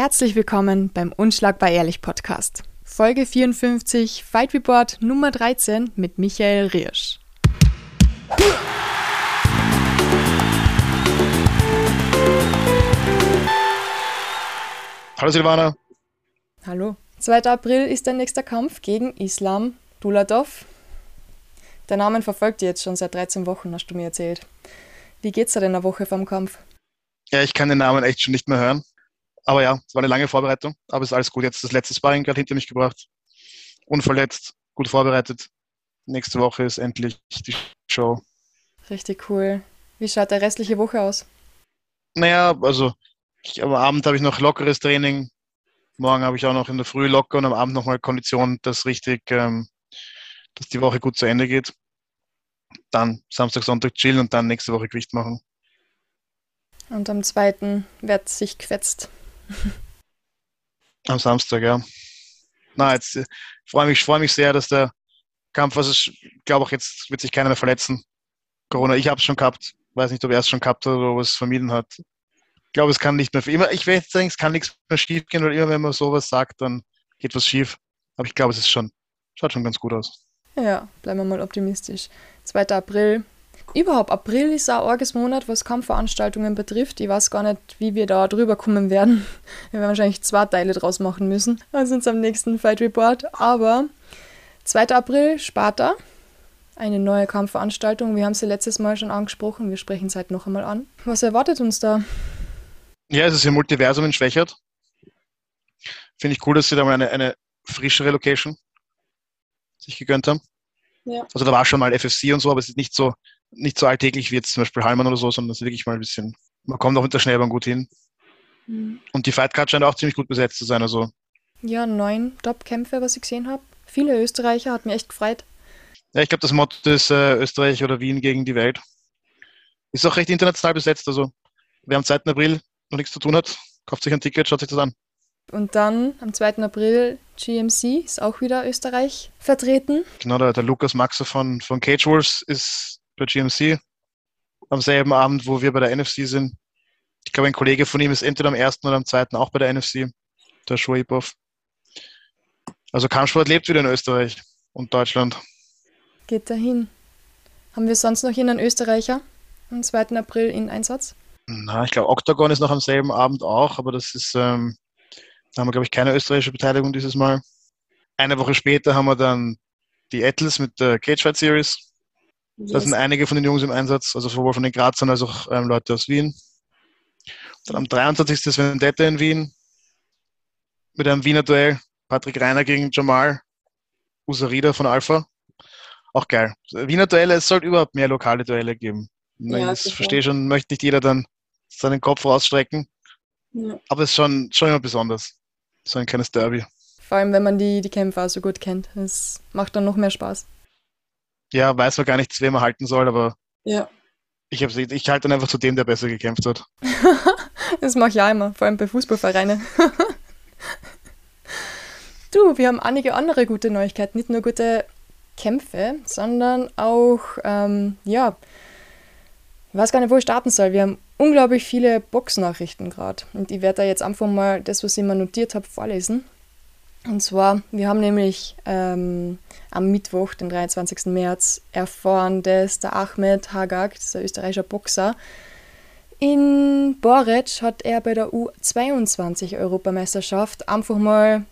Herzlich willkommen beim Unschlagbar Ehrlich Podcast. Folge 54, Fight Report Nummer 13 mit Michael Riersch. Hallo Silvana. Hallo. 2. April ist der nächste Kampf gegen Islam Duladov. Der Name verfolgt dich jetzt schon seit 13 Wochen, hast du mir erzählt. Wie geht's dir denn eine Woche vom Kampf? Ja, ich kann den Namen echt schon nicht mehr hören. Aber ja, es war eine lange Vorbereitung, aber es ist alles gut. Jetzt das letzte Sparring gerade hinter mich gebracht. Unverletzt, gut vorbereitet. Nächste Woche ist endlich die Show. Richtig cool. Wie schaut der restliche Woche aus? Naja, also ich, am Abend habe ich noch lockeres Training. Morgen habe ich auch noch in der Früh locker und am Abend nochmal Kondition, dass richtig, ähm, dass die Woche gut zu Ende geht. Dann Samstag, Sonntag chillen und dann nächste Woche Gewicht machen. Und am zweiten wird sich quetzt. Am Samstag, ja. Na, jetzt ich freue mich, freue mich sehr, dass der Kampf, also ich glaube auch jetzt wird sich keiner mehr verletzen. Corona, ich habe es schon gehabt. Weiß nicht, ob er es schon gehabt hat oder es vermieden hat. Ich glaube, es kann nicht mehr, immer, ich jetzt sagen, es kann nichts mehr schief gehen, weil immer wenn man sowas sagt, dann geht was schief. Aber ich glaube, es ist schon, schaut schon ganz gut aus. Ja, bleiben wir mal optimistisch. 2. April, Überhaupt, April ist ein arges Monat, was Kampfveranstaltungen betrifft. Ich weiß gar nicht, wie wir da drüber kommen werden. Wir werden wahrscheinlich zwei Teile draus machen müssen, also uns am nächsten Fight Report. Aber 2. April, Sparta, eine neue Kampfveranstaltung. Wir haben sie letztes Mal schon angesprochen, wir sprechen es halt noch einmal an. Was erwartet uns da? Ja, es ist im Multiversum in Schwächert. Finde ich cool, dass sie da mal eine, eine frischere Location sich gegönnt haben. Ja. Also da war schon mal FFC und so, aber es ist nicht so nicht so alltäglich wie jetzt zum Beispiel Hallmann oder so, sondern es ist wirklich mal ein bisschen, man kommt auch mit der Schnellbahn gut hin. Mhm. Und die Fightcard scheint auch ziemlich gut besetzt zu sein. Also. Ja, neun Top-Kämpfe, was ich gesehen habe. Viele Österreicher, hat mir echt gefreut. Ja, ich glaube, das Motto ist äh, Österreich oder Wien gegen die Welt. Ist auch recht international besetzt. Also, wer am 2. April noch nichts zu tun hat, kauft sich ein Ticket, schaut sich das an. Und dann am 2. April GMC ist auch wieder Österreich vertreten. Genau, der, der Lukas Maxer von, von Cage Wolves ist bei GMC am selben Abend, wo wir bei der NFC sind. Ich glaube, ein Kollege von ihm ist entweder am ersten oder am zweiten auch bei der NFC, der Shoipov. Also Kampfsport lebt wieder in Österreich und Deutschland. Geht dahin. Haben wir sonst noch einen Österreicher am 2. April in Einsatz? Na, ich glaube, Octagon ist noch am selben Abend auch, aber das ist, ähm, da haben wir, glaube ich, keine österreichische Beteiligung dieses Mal. Eine Woche später haben wir dann die Ettles mit der Cage Fight Series. Yes. Da sind einige von den Jungs im Einsatz, also sowohl von den Grazern als auch ähm, Leute aus Wien. Dann am 23. ist Vendetta in Wien mit einem Wiener Duell. Patrick Reiner gegen Jamal Usarida von Alpha. Auch geil. Wiener Duelle, es sollte überhaupt mehr lokale Duelle geben. Ja, ich verstehe schon, möchte nicht jeder dann seinen Kopf rausstrecken. Ja. Aber es ist schon, schon immer besonders. So ein kleines Derby. Vor allem, wenn man die, die Kämpfer so gut kennt. Es macht dann noch mehr Spaß ja, weiß man gar nicht, zu wem er halten soll, aber ja. ich, ich halte dann einfach zu dem, der besser gekämpft hat. das mache ich auch immer, vor allem bei Fußballvereinen. du, wir haben einige andere gute Neuigkeiten, nicht nur gute Kämpfe, sondern auch, ähm, ja, ich weiß gar nicht, wo ich starten soll. Wir haben unglaublich viele Boxnachrichten gerade. Und ich werde da jetzt einfach mal das, was ich mir notiert habe, vorlesen. Und zwar, wir haben nämlich ähm, am Mittwoch, den 23. März, erfahren, dass der Ahmed Hagag, dieser österreichische Boxer, in Boric hat er bei der U22-Europameisterschaft einfach mal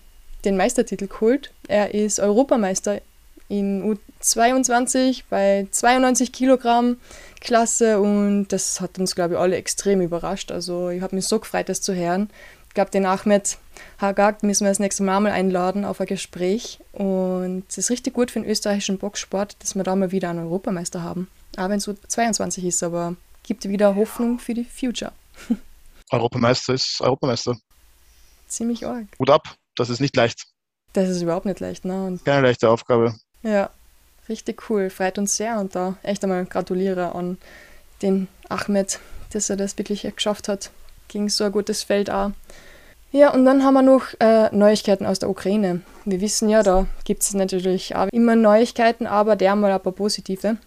den Meistertitel geholt. Er ist Europameister in U22 bei 92 Kilogramm Klasse und das hat uns, glaube ich, alle extrem überrascht. Also ich habe mich so gefreut, das zu hören glaube, den Ahmed Hagag müssen wir das nächste Mal mal einladen auf ein Gespräch. Und es ist richtig gut für den österreichischen Boxsport, dass wir da mal wieder einen Europameister haben. Auch wenn es 22 ist, aber gibt wieder Hoffnung für die Future. Europameister ist Europameister. Ziemlich arg. Gut ab, das ist nicht leicht. Das ist überhaupt nicht leicht, ne? Und Keine leichte Aufgabe. Ja, richtig cool. Freut uns sehr und da echt einmal gratuliere an den Ahmed, dass er das wirklich geschafft hat. Gegen so ein gutes Feld auch. Ja, und dann haben wir noch äh, Neuigkeiten aus der Ukraine. Wir wissen ja, da gibt es natürlich auch immer Neuigkeiten, aber der mal ein paar positive.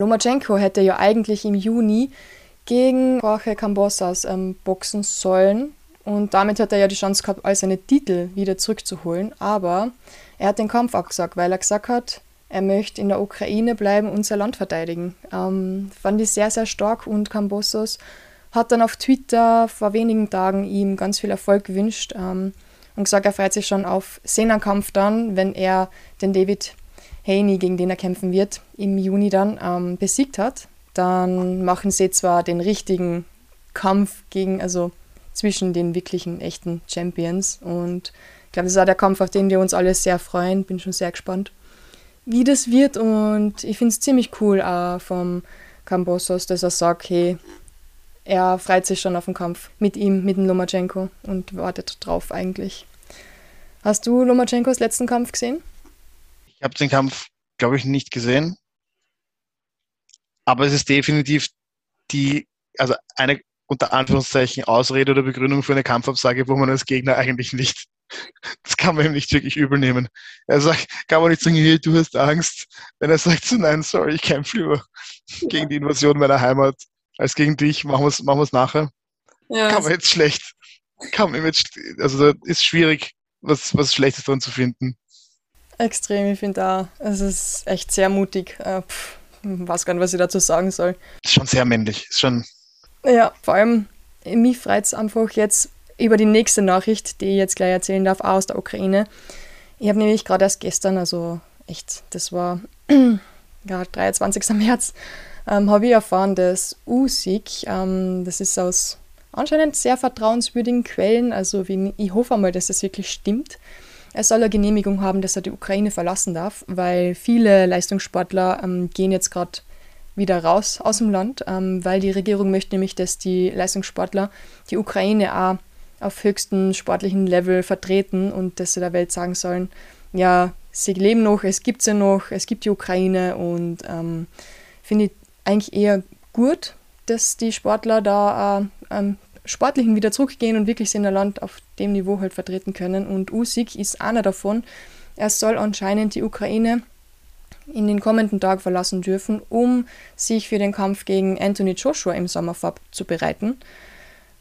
Lomachenko hätte ja eigentlich im Juni gegen Jorge Cambosas ähm, boxen sollen Und damit hat er ja die Chance gehabt, all seine Titel wieder zurückzuholen. Aber er hat den Kampf abgesagt, weil er gesagt hat, er möchte in der Ukraine bleiben und sein Land verteidigen. Ähm, fand ich sehr, sehr stark und Cambosos hat dann auf Twitter vor wenigen Tagen ihm ganz viel Erfolg gewünscht ähm, und gesagt, er freut sich schon auf Sena-Kampf dann, wenn er den David Haney, gegen den er kämpfen wird, im Juni dann ähm, besiegt hat. Dann machen sie zwar den richtigen Kampf gegen, also zwischen den wirklichen echten Champions. Und ich glaube, das ist auch der Kampf, auf den wir uns alle sehr freuen. Bin schon sehr gespannt, wie das wird. Und ich finde es ziemlich cool auch vom Kambosos, dass er sagt, hey, er freut sich schon auf den Kampf mit ihm, mit dem Lomachenko und wartet drauf eigentlich. Hast du Lomachenkos letzten Kampf gesehen? Ich habe den Kampf, glaube ich, nicht gesehen. Aber es ist definitiv die, also eine unter Anführungszeichen Ausrede oder Begründung für eine Kampfabsage, wo man als Gegner eigentlich nicht, das kann man ihm nicht wirklich übel nehmen. Er sagt, kann man nicht sagen, hey, du hast Angst. Wenn er sagt, so, nein, sorry, ich kämpfe lieber ja. gegen die Invasion meiner Heimat als gegen dich, machen wir es machen nachher. Ja, kann man jetzt schlecht, kann man jetzt, also da ist schwierig, was, was Schlechtes dran zu finden. Extrem, ich finde auch, es ist echt sehr mutig. Äh, pff, weiß gar nicht, was ich dazu sagen soll. Ist schon sehr männlich, ist schon ja, vor allem, mich freut es einfach jetzt über die nächste Nachricht, die ich jetzt gleich erzählen darf, auch aus der Ukraine. Ich habe nämlich gerade erst gestern, also echt, das war ja, 23. März, ähm, habe ich erfahren, dass Usyk, ähm, das ist aus anscheinend sehr vertrauenswürdigen Quellen, also wie, ich hoffe einmal, dass das wirklich stimmt. Er soll eine Genehmigung haben, dass er die Ukraine verlassen darf, weil viele Leistungssportler ähm, gehen jetzt gerade wieder raus aus dem Land, ähm, weil die Regierung möchte nämlich, dass die Leistungssportler die Ukraine auch auf höchstem sportlichen Level vertreten und dass sie der Welt sagen sollen, ja, sie leben noch, es gibt sie noch, es gibt die Ukraine und ähm, finde ich eigentlich eher gut, dass die Sportler da äh, Sportlichen wieder zurückgehen und wirklich in der Land auf dem Niveau halt vertreten können. Und Usyk ist einer davon. Er soll anscheinend die Ukraine in den kommenden Tagen verlassen dürfen, um sich für den Kampf gegen Anthony Joshua im Sommer vorzubereiten.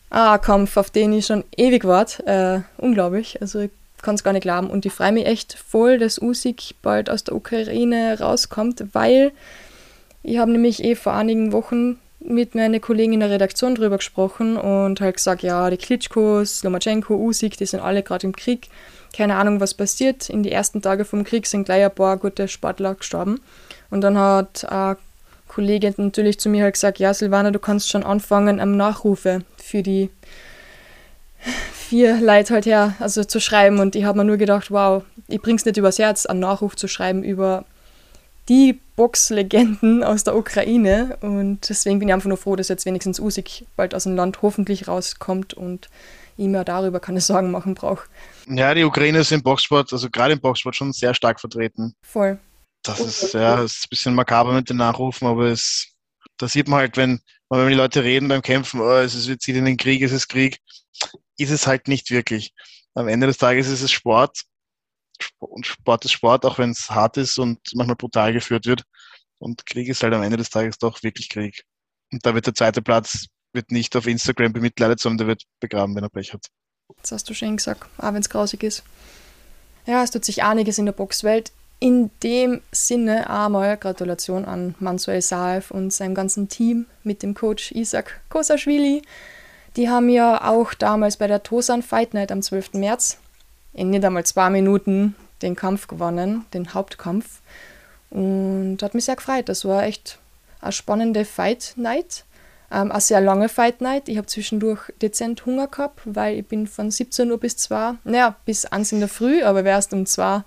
Ah, Kampf, auf den ich schon ewig warte. Äh, unglaublich. Also ich kann es gar nicht glauben. Und ich freue mich echt voll, dass Usyk bald aus der Ukraine rauskommt, weil ich habe nämlich eh vor einigen Wochen mit meinen Kollegen in der Redaktion drüber gesprochen und halt gesagt, ja, die Klitschkos, Lomachenko, Usyk, die sind alle gerade im Krieg keine Ahnung, was passiert. In die ersten Tage vom Krieg sind gleich ein paar gute Sportler gestorben. Und dann hat ein Kollege natürlich zu mir halt gesagt, ja Silvana, du kannst schon anfangen, am Nachrufe für die vier Leute halt her, also zu schreiben. Und ich habe mir nur gedacht, wow, ich bring's nicht übers Herz, einen Nachruf zu schreiben über die Boxlegenden aus der Ukraine. Und deswegen bin ich einfach nur froh, dass jetzt wenigstens Usik bald aus dem Land hoffentlich rauskommt und ich mir darüber keine Sorgen machen brauche. Ja, die Ukraine ist im Boxsport, also gerade im Boxsport schon sehr stark vertreten. Voll. Das ist ja ist ein bisschen makaber mit den Nachrufen, aber es, da sieht man halt, wenn, wenn die Leute reden beim Kämpfen, oh, es ist, wir ziehen in den Krieg, es ist Krieg, ist es halt nicht wirklich. Am Ende des Tages ist es Sport. Und Sport ist Sport, auch wenn es hart ist und manchmal brutal geführt wird. Und Krieg ist halt am Ende des Tages doch wirklich Krieg. Und da wird der zweite Platz wird nicht auf Instagram bemitleidet, sondern der wird begraben, wenn er Pech hat. Das hast du schön gesagt, auch wenn es grausig ist. Ja, es tut sich einiges in der Boxwelt. In dem Sinne einmal Gratulation an Manuel Saev und seinem ganzen Team mit dem Coach Isaac Kosaschwili. Die haben ja auch damals bei der Tosan Fight Night am 12. März in nicht einmal zwei Minuten den Kampf gewonnen, den Hauptkampf. Und hat mich sehr gefreut. Das war echt eine spannende Fight Night. Ähm, eine sehr lange Fight Night. Ich habe zwischendurch dezent Hunger gehabt, weil ich bin von 17 Uhr bis 2, naja, bis 1 in der Früh, aber erst um 2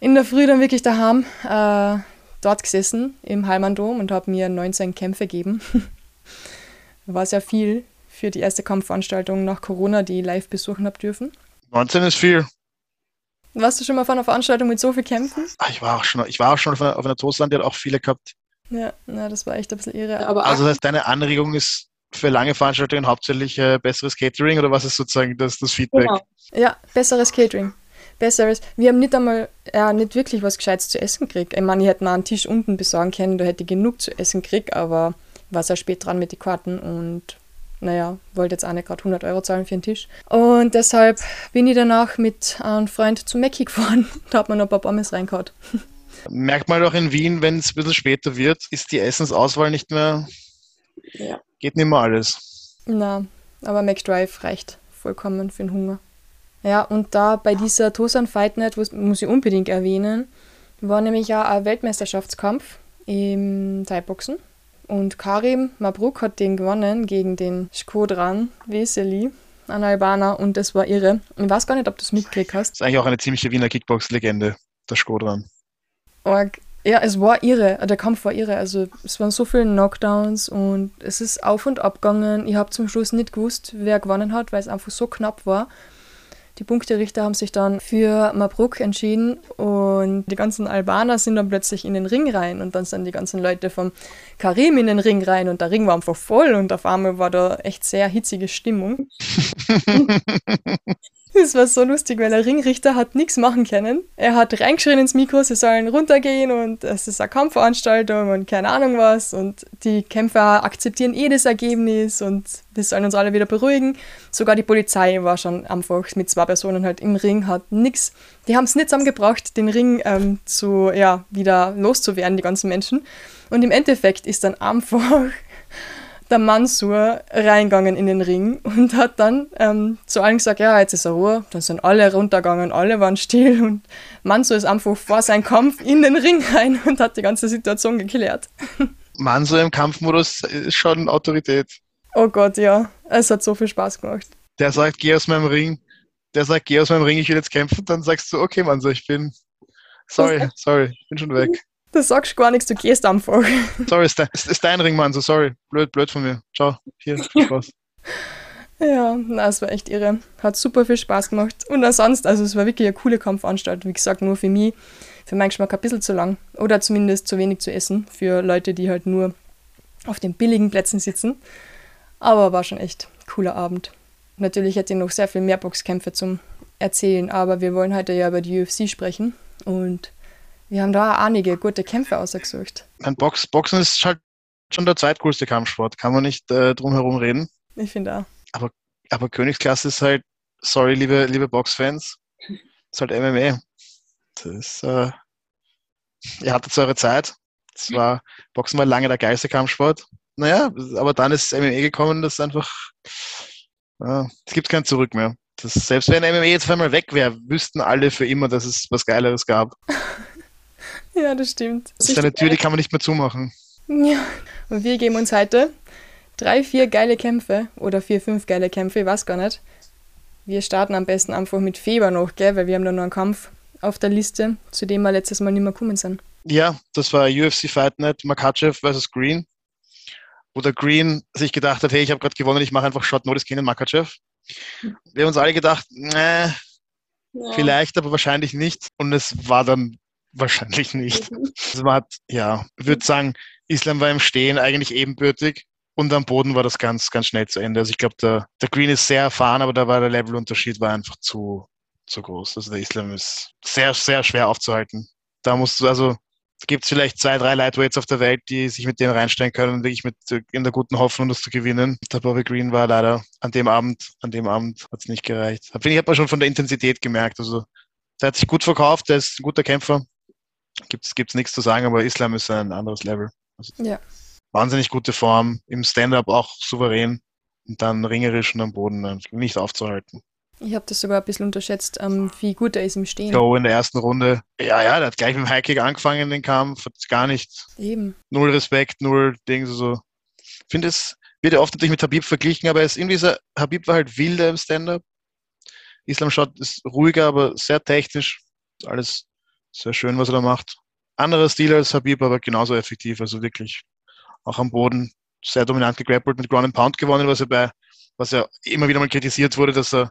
in der Früh dann wirklich daheim äh, dort gesessen im Heilmann-Dom und habe mir 19 Kämpfe gegeben. War sehr viel für die erste Kampfveranstaltung nach Corona, die ich live besuchen habe dürfen. 19 ist viel. Warst du schon mal auf einer Veranstaltung mit so viel Kämpfen? Ah, ich war auch schon, ich war auch schon auf einer, auf einer Toastland, die hat auch viele gehabt. Ja, na, das war echt ein bisschen irre. Aber also das heißt, deine Anregung ist für lange Veranstaltungen hauptsächlich äh, besseres Catering oder was ist sozusagen das, das Feedback? Genau. Ja, besseres Catering. Besseres. Wir haben nicht einmal, ja, nicht wirklich was Gescheites zu essen gekriegt. Ich meine, ich hätte mal einen Tisch unten besorgen können, da hätte ich genug zu essen gekriegt, aber war sehr spät dran mit den Karten und naja, wollte jetzt auch nicht gerade 100 Euro zahlen für einen Tisch. Und deshalb bin ich danach mit einem Freund zu Mackie gefahren. Da hat man noch ein paar Pommes reingehauen. Merkt man doch in Wien, wenn es ein bisschen später wird, ist die Essensauswahl nicht mehr. Ja. Geht nicht mehr alles. Na, aber McDrive reicht vollkommen für den Hunger. Ja, und da bei dieser Tosan Fight Night, muss ich unbedingt erwähnen, war nämlich ja ein Weltmeisterschaftskampf im Thai-Boxen. Und Karim Mabruk hat den gewonnen gegen den Skodran Veseli, ein Albaner, und das war irre. Ich weiß gar nicht, ob du es mitgekriegt hast. Das ist eigentlich auch eine ziemliche Wiener Kickbox-Legende, der Skodran. Org. Ja, es war irre. Der Kampf war irre. Also es waren so viele Knockdowns und es ist auf und ab gegangen. Ich habe zum Schluss nicht gewusst, wer gewonnen hat, weil es einfach so knapp war. Die Punkterichter haben sich dann für Mabruk entschieden und die ganzen Albaner sind dann plötzlich in den Ring rein und dann sind die ganzen Leute vom Karim in den Ring rein und der Ring war einfach voll und auf einmal war da echt sehr hitzige Stimmung. Das war so lustig, weil der Ringrichter hat nichts machen können. Er hat reingeschrien ins Mikro, sie sollen runtergehen und es ist eine Kampfveranstaltung und keine Ahnung was. Und die Kämpfer akzeptieren eh das Ergebnis und wir sollen uns alle wieder beruhigen. Sogar die Polizei war schon einfach mit zwei Personen halt im Ring, hat nichts. Die haben es nicht zusammengebracht, den Ring ähm, zu, ja, wieder loszuwerden, die ganzen Menschen. Und im Endeffekt ist dann einfach der Mansur reingegangen in den Ring und hat dann ähm, zu allen gesagt, ja, jetzt ist er Ruhe. Dann sind alle runtergegangen, alle waren still und Mansur ist einfach vor seinem Kampf in den Ring rein und hat die ganze Situation geklärt. Mansur im Kampfmodus ist schon Autorität. Oh Gott, ja. Es hat so viel Spaß gemacht. Der sagt, geh aus meinem Ring. Der sagt, geh aus meinem Ring, ich will jetzt kämpfen. Dann sagst du, okay, Mansur, ich bin... Sorry, sorry, ich bin schon weg. Du sagst gar nichts, du gehst einfach. Sorry, ist, de ist dein Ring, Mann, so sorry. Blöd, blöd von mir. Ciao. Hier, Spaß. ja, na, es war echt irre. Hat super viel Spaß gemacht. Und sonst, also es war wirklich eine coole Kampfveranstaltung. Wie gesagt, nur für mich, für meinen Geschmack ein bisschen zu lang. Oder zumindest zu wenig zu essen. Für Leute, die halt nur auf den billigen Plätzen sitzen. Aber war schon echt cooler Abend. Natürlich hätte ich noch sehr viel mehr Boxkämpfe zum Erzählen, aber wir wollen heute ja über die UFC sprechen. Und wir haben da einige gute Kämpfe ausgesucht. Ein Box, Boxen ist halt schon der zweitcoolste Kampfsport, kann man nicht äh, drum herum reden. Ich finde auch. Aber, aber Königsklasse ist halt, sorry, liebe, liebe Boxfans, ist halt MMA. Das ist, äh, ihr hattet eure Zeit. Das war, Boxen war lange der geilste Kampfsport. Naja, aber dann ist MMA gekommen, das ist einfach, äh, es gibt kein Zurück mehr. Das, selbst wenn MMA jetzt einmal weg wäre, wüssten alle für immer, dass es was Geileres gab. Ja, das stimmt. Das ist eine Tür, die kann man nicht mehr zumachen. Ja, und wir geben uns heute drei, vier geile Kämpfe oder vier, fünf geile Kämpfe, ich weiß gar nicht. Wir starten am besten einfach mit Feber noch, gell, weil wir haben da noch einen Kampf auf der Liste, zu dem wir letztes Mal nicht mehr gekommen sind. Ja, das war UFC Fight Night, Makachev versus Green, wo der Green sich gedacht hat, hey, ich habe gerade gewonnen, ich mache einfach Shot Notice gegen Makachev. Wir haben uns alle gedacht, nee, ja. vielleicht, aber wahrscheinlich nicht. Und es war dann Wahrscheinlich nicht. Mhm. Also man hat, ja, ich würde sagen, Islam war im Stehen eigentlich ebenbürtig und am Boden war das ganz, ganz schnell zu Ende. Also ich glaube, der, der Green ist sehr erfahren, aber da war der Levelunterschied war einfach zu, zu groß. Also der Islam ist sehr, sehr schwer aufzuhalten. Da musst du, also gibt es vielleicht zwei, drei Lightweights auf der Welt, die sich mit denen reinstellen können und wirklich mit in der guten Hoffnung, das zu gewinnen. Der Bobby Green war leider an dem Abend, an dem Abend hat es nicht gereicht. Finde ich, hat man schon von der Intensität gemerkt. Also der hat sich gut verkauft, der ist ein guter Kämpfer gibt es nichts zu sagen, aber Islam ist ein anderes Level. Also ja. Wahnsinnig gute Form, im Stand-up auch souverän und dann ringerisch und am Boden nicht aufzuhalten. Ich habe das sogar ein bisschen unterschätzt, ähm, wie gut er ist im Stehen. Go in der ersten Runde. Ja, ja, der hat gleich mit dem Highkick angefangen, den Kampf, hat gar nicht. Eben. Null Respekt, null Ding, so. Ich finde, es wird ja oft natürlich mit Habib verglichen, aber es irgendwie so, Habib war halt wilder im Stand-up. Islam Shot ist ruhiger, aber sehr technisch. Alles sehr schön, was er da macht. Anderer Stil als Habib, aber genauso effektiv. Also wirklich auch am Boden sehr dominant gegrappelt, mit Ground and Pound gewonnen, was er bei, was ja immer wieder mal kritisiert wurde, dass er,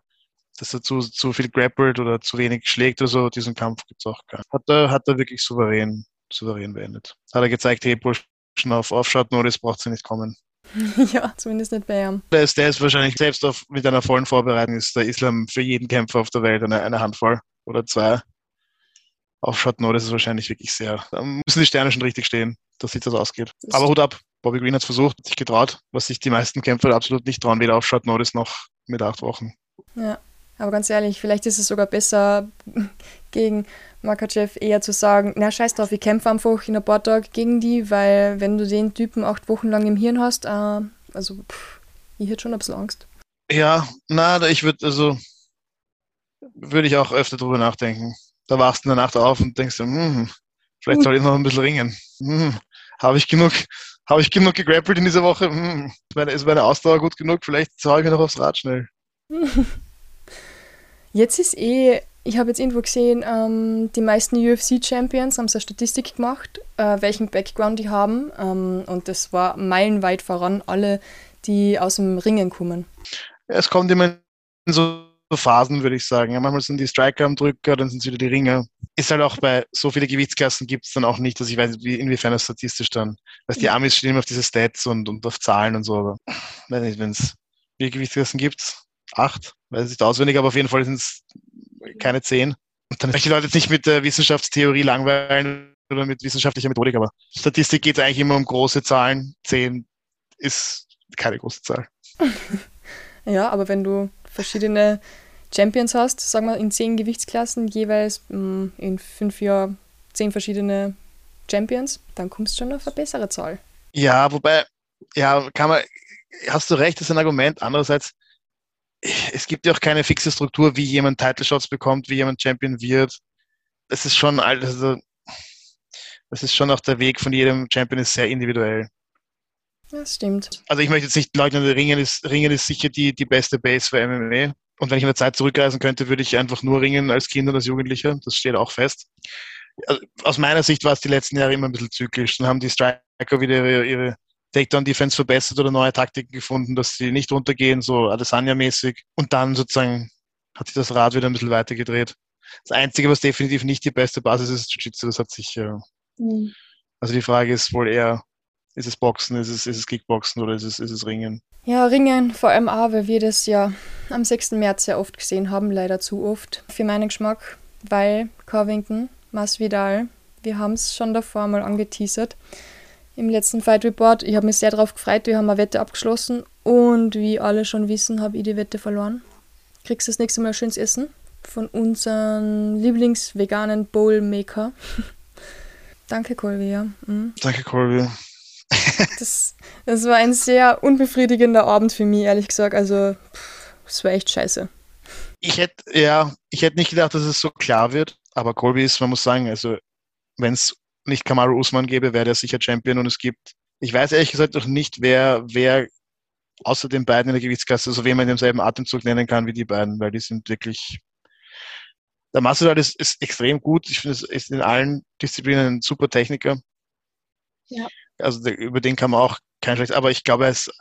dass er zu, zu viel grappelt oder zu wenig schlägt oder so. Diesen Kampf gibt es auch gar nicht. Hat er, hat er wirklich souverän, souverän beendet. Hat er gezeigt, hey, Burschen auf Offshot Notice braucht sie nicht kommen. Ja, zumindest nicht bei ihm. Der ist, der ist wahrscheinlich selbst auf, mit einer vollen Vorbereitung ist der Islam für jeden Kämpfer auf der Welt eine, eine Handvoll oder zwei auf Shot Notice ist wahrscheinlich wirklich sehr. Da müssen die Sterne schon richtig stehen, dass sich das ausgeht. Aber Hut ab. Bobby Green hat es versucht, sich getraut, was sich die meisten Kämpfer absolut nicht trauen, weder auf Short Notice noch mit acht Wochen. Ja, aber ganz ehrlich, vielleicht ist es sogar besser gegen Makachev eher zu sagen, na scheiß drauf, ich kämpfe einfach in ein paar Tagen gegen die, weil wenn du den Typen acht Wochen lang im Hirn hast, äh, also pff, ich hätte schon ein bisschen Angst. Ja, na, ich würde, also würde ich auch öfter drüber nachdenken. Da wachst du in der Nacht auf und denkst, hm, vielleicht soll ich noch ein bisschen ringen. Hm, habe ich genug, habe ich genug gegrappelt in dieser Woche? Hm, ist meine Ausdauer gut genug? Vielleicht zahle ich mir noch aufs Rad schnell. Jetzt ist eh, ich habe jetzt irgendwo gesehen, ähm, die meisten UFC-Champions haben so eine Statistik gemacht, äh, welchen Background die haben. Ähm, und das war meilenweit voran, alle, die aus dem Ringen kommen. Es kommt immer so Phasen, würde ich sagen. Ja, manchmal sind die Striker am Drücker, dann sind es wieder die Ringer. Ist halt auch bei so viele Gewichtsklassen gibt es dann auch nicht, dass ich weiß, wie, inwiefern das statistisch dann. Weil die Amis stehen immer auf diese Stats und, und auf Zahlen und so, aber weiß nicht, wenn es wie Gewichtsklassen gibt, acht, weiß ich nicht auswendig, aber auf jeden Fall sind es keine zehn. Und dann möchte ich die Leute jetzt nicht mit der Wissenschaftstheorie langweilen oder mit wissenschaftlicher Methodik, aber Statistik geht eigentlich immer um große Zahlen. Zehn ist keine große Zahl. ja, aber wenn du verschiedene Champions hast, sagen wir in zehn Gewichtsklassen, jeweils mh, mm, in fünf Jahren zehn verschiedene Champions, dann kommst du schon auf eine bessere Zahl. Ja, wobei, ja, kann man, hast du recht, das ist ein Argument. Andererseits, es gibt ja auch keine fixe Struktur, wie jemand Title Shots bekommt, wie jemand Champion wird. Das ist schon, also, das ist schon auch der Weg von jedem Champion ist sehr individuell. Das stimmt. Also ich möchte jetzt nicht leugnen, Ringen ist, Ringen ist sicher die, die beste Base für MMA. Und wenn ich in der Zeit zurückreisen könnte, würde ich einfach nur ringen als Kind und als Jugendlicher. Das steht auch fest. Also aus meiner Sicht war es die letzten Jahre immer ein bisschen zyklisch. Dann haben die Striker wieder ihre, ihre Takedown-Defense verbessert oder neue Taktiken gefunden, dass sie nicht runtergehen, so Adesanya-mäßig. Und dann sozusagen hat sich das Rad wieder ein bisschen weiter gedreht. Das Einzige, was definitiv nicht die beste Basis ist, ist Jiu-Jitsu. Das hat sich. Äh, mhm. Also die Frage ist wohl eher, ist es Boxen, ist es, ist es Kickboxen oder ist es, ist es Ringen? Ja, Ringen, vor allem auch, weil wir das ja am 6. März sehr oft gesehen haben, leider zu oft, für meinen Geschmack, weil Covington, Masvidal, wir haben es schon davor mal angeteasert im letzten Fight Report. Ich habe mich sehr darauf gefreut, wir haben eine Wette abgeschlossen und wie alle schon wissen, habe ich die Wette verloren. Kriegst du das nächste Mal schönes Essen von unserem Lieblingsveganen Bowl-Maker. Danke, Colby, ja. Mhm. Danke, Colby. Das, das war ein sehr unbefriedigender Abend für mich, ehrlich gesagt. Also, es war echt scheiße. Ich hätte, ja, ich hätte nicht gedacht, dass es so klar wird, aber Colby ist, man muss sagen, also, wenn es nicht Kamaru Usman gäbe, wäre der sicher Champion und es gibt, ich weiß ehrlich gesagt auch nicht, wer, wer außer den beiden in der Gewichtsklasse, also wen man in demselben Atemzug nennen kann wie die beiden, weil die sind wirklich, der Masvidal ist, ist extrem gut. Ich finde, es ist in allen Disziplinen ein super Techniker. Ja. Also über den kann man auch kein schlecht, aber ich glaube, er ist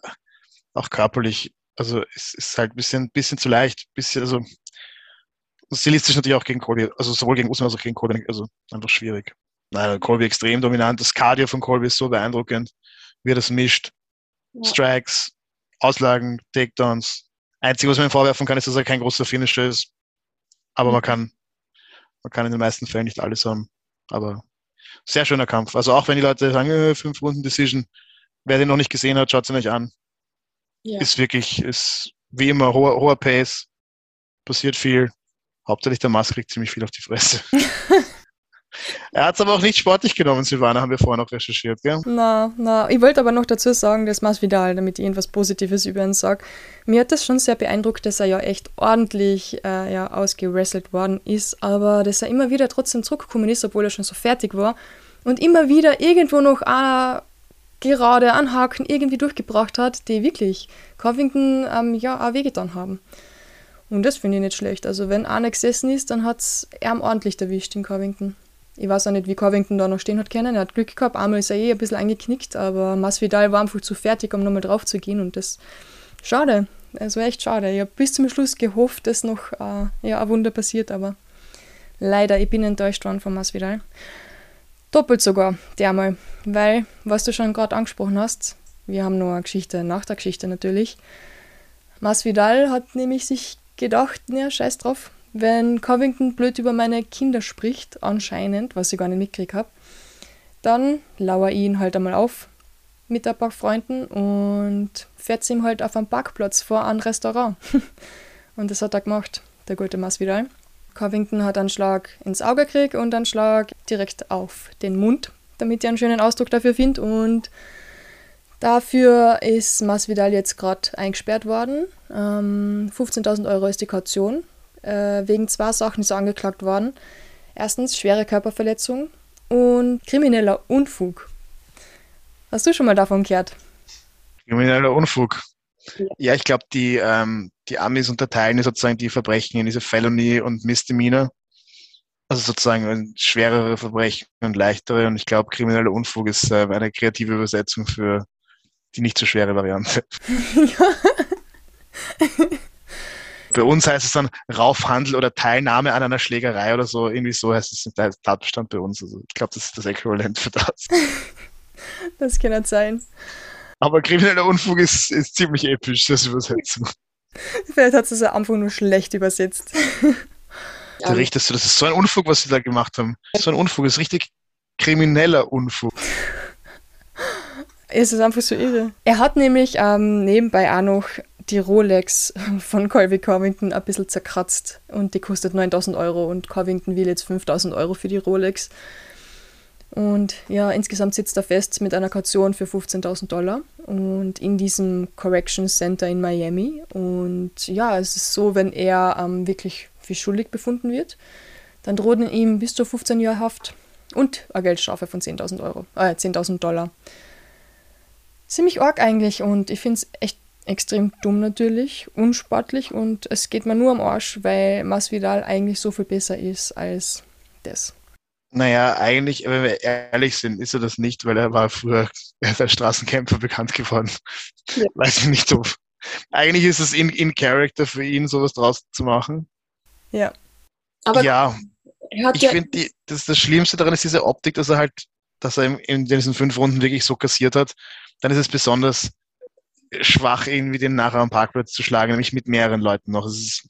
auch körperlich, also es ist halt ein bisschen, bisschen zu leicht, bisschen, also stilistisch natürlich auch gegen Colby, also sowohl gegen Usman als auch gegen Colby, also einfach schwierig. Nein, Colby extrem dominant. Das Cardio von Colby ist so beeindruckend, wie er das mischt. Ja. Strikes, Auslagen, Takedowns. Einzige, was man ihm vorwerfen kann, ist, dass er kein großer Finisher ist. Aber mhm. man kann, man kann in den meisten Fällen nicht alles haben. Aber sehr schöner Kampf. Also auch wenn die Leute sagen, äh, fünf Runden Decision, wer den noch nicht gesehen hat, schaut es euch an. Ja. Ist wirklich, ist wie immer hoher, hoher Pace, passiert viel. Hauptsächlich der Mask kriegt ziemlich viel auf die Fresse. Er hat es aber auch nicht sportlich genommen, Silvana, haben wir vorher noch recherchiert, gell? Na, na. Ich wollte aber noch dazu sagen, das Masvidal, damit ich irgendwas Positives über ihn sage. Mir hat das schon sehr beeindruckt, dass er ja echt ordentlich äh, ja, ausgewrestelt worden ist, aber dass er immer wieder trotzdem zurückgekommen ist, obwohl er schon so fertig war und immer wieder irgendwo noch einer gerade anhaken irgendwie durchgebracht hat, die wirklich Covington ähm, ja auch wehgetan haben. Und das finde ich nicht schlecht. Also wenn einer gesessen ist, dann hat es ordentlich erwischt in Covington. Ich weiß auch nicht, wie Covington da noch stehen hat können. Er hat Glück gehabt, einmal ist er eh ein bisschen eingeknickt, aber Masvidal war einfach zu fertig, um nochmal drauf zu gehen und das schade. Also echt schade. Ich habe bis zum Schluss gehofft, dass noch äh, ja, ein Wunder passiert, aber leider, ich bin enttäuscht worden von Masvidal. Doppelt sogar, dermal, weil, was du schon gerade angesprochen hast, wir haben noch eine Geschichte nach der Geschichte natürlich. Masvidal hat nämlich sich gedacht, ja, scheiß drauf, wenn Covington blöd über meine Kinder spricht, anscheinend, was ich gar nicht mitgekriegt habe, dann lauere ich ihn halt einmal auf. mit ein paar Freunden und fährt ihm halt auf einem Parkplatz vor einem Restaurant. und das hat er gemacht, der gute Masvidal. Covington hat einen Schlag ins Auge gekriegt und einen Schlag direkt auf den Mund, damit er einen schönen Ausdruck dafür findet. Und dafür ist Masvidal jetzt gerade eingesperrt worden. Ähm, 15.000 Euro ist die Kaution. Äh, wegen zwei Sachen ist er angeklagt worden. Erstens schwere Körperverletzung und krimineller Unfug. Hast du schon mal davon gehört? Krimineller Unfug. Ja, ja ich glaube, die, ähm, die Amis unterteilen sozusagen die Verbrechen in diese Felony und Misdemeanor. Also sozusagen schwerere Verbrechen und leichtere. Und ich glaube, krimineller Unfug ist äh, eine kreative Übersetzung für die nicht so schwere Variante. Ja. Bei uns heißt es dann Raufhandel oder Teilnahme an einer Schlägerei oder so. Irgendwie so heißt es im Tatbestand bei uns. Also ich glaube, das ist das Äquivalent für das. das kann nicht sein. Aber krimineller Unfug ist, ist ziemlich episch, das Übersetzung. Vielleicht hat es einfach nur schlecht übersetzt. Da richtest du, das ist so ein Unfug, was sie da gemacht haben. So ein Unfug, das ist richtig krimineller Unfug. Es ist einfach so irre. Er hat nämlich ähm, nebenbei auch noch die Rolex von Colby Covington ein bisschen zerkratzt und die kostet 9000 Euro und Covington will jetzt 5000 Euro für die Rolex. Und ja, insgesamt sitzt er fest mit einer Kaution für 15.000 Dollar und in diesem Correction Center in Miami. Und ja, es ist so, wenn er ähm, wirklich für schuldig befunden wird, dann drohen ihm bis zu 15 Jahre Haft und eine Geldstrafe von 10.000 Euro, äh, 10.000 Dollar. Ziemlich arg eigentlich und ich finde es echt extrem dumm natürlich, unsportlich und es geht mir nur am Arsch, weil Masvidal eigentlich so viel besser ist als das. Naja, eigentlich, wenn wir ehrlich sind, ist er das nicht, weil er war früher als Straßenkämpfer bekannt geworden. Ja. Weiß ich nicht, ob. Eigentlich ist es in, in Character für ihn, sowas draus zu machen. Ja. Aber ja, ich ja finde, das, das Schlimmste daran ist diese Optik, dass er halt, dass er in, in diesen fünf Runden wirklich so kassiert hat. Dann ist es besonders schwach, irgendwie den nachher am Parkplatz zu schlagen, nämlich mit mehreren Leuten noch. Es ist,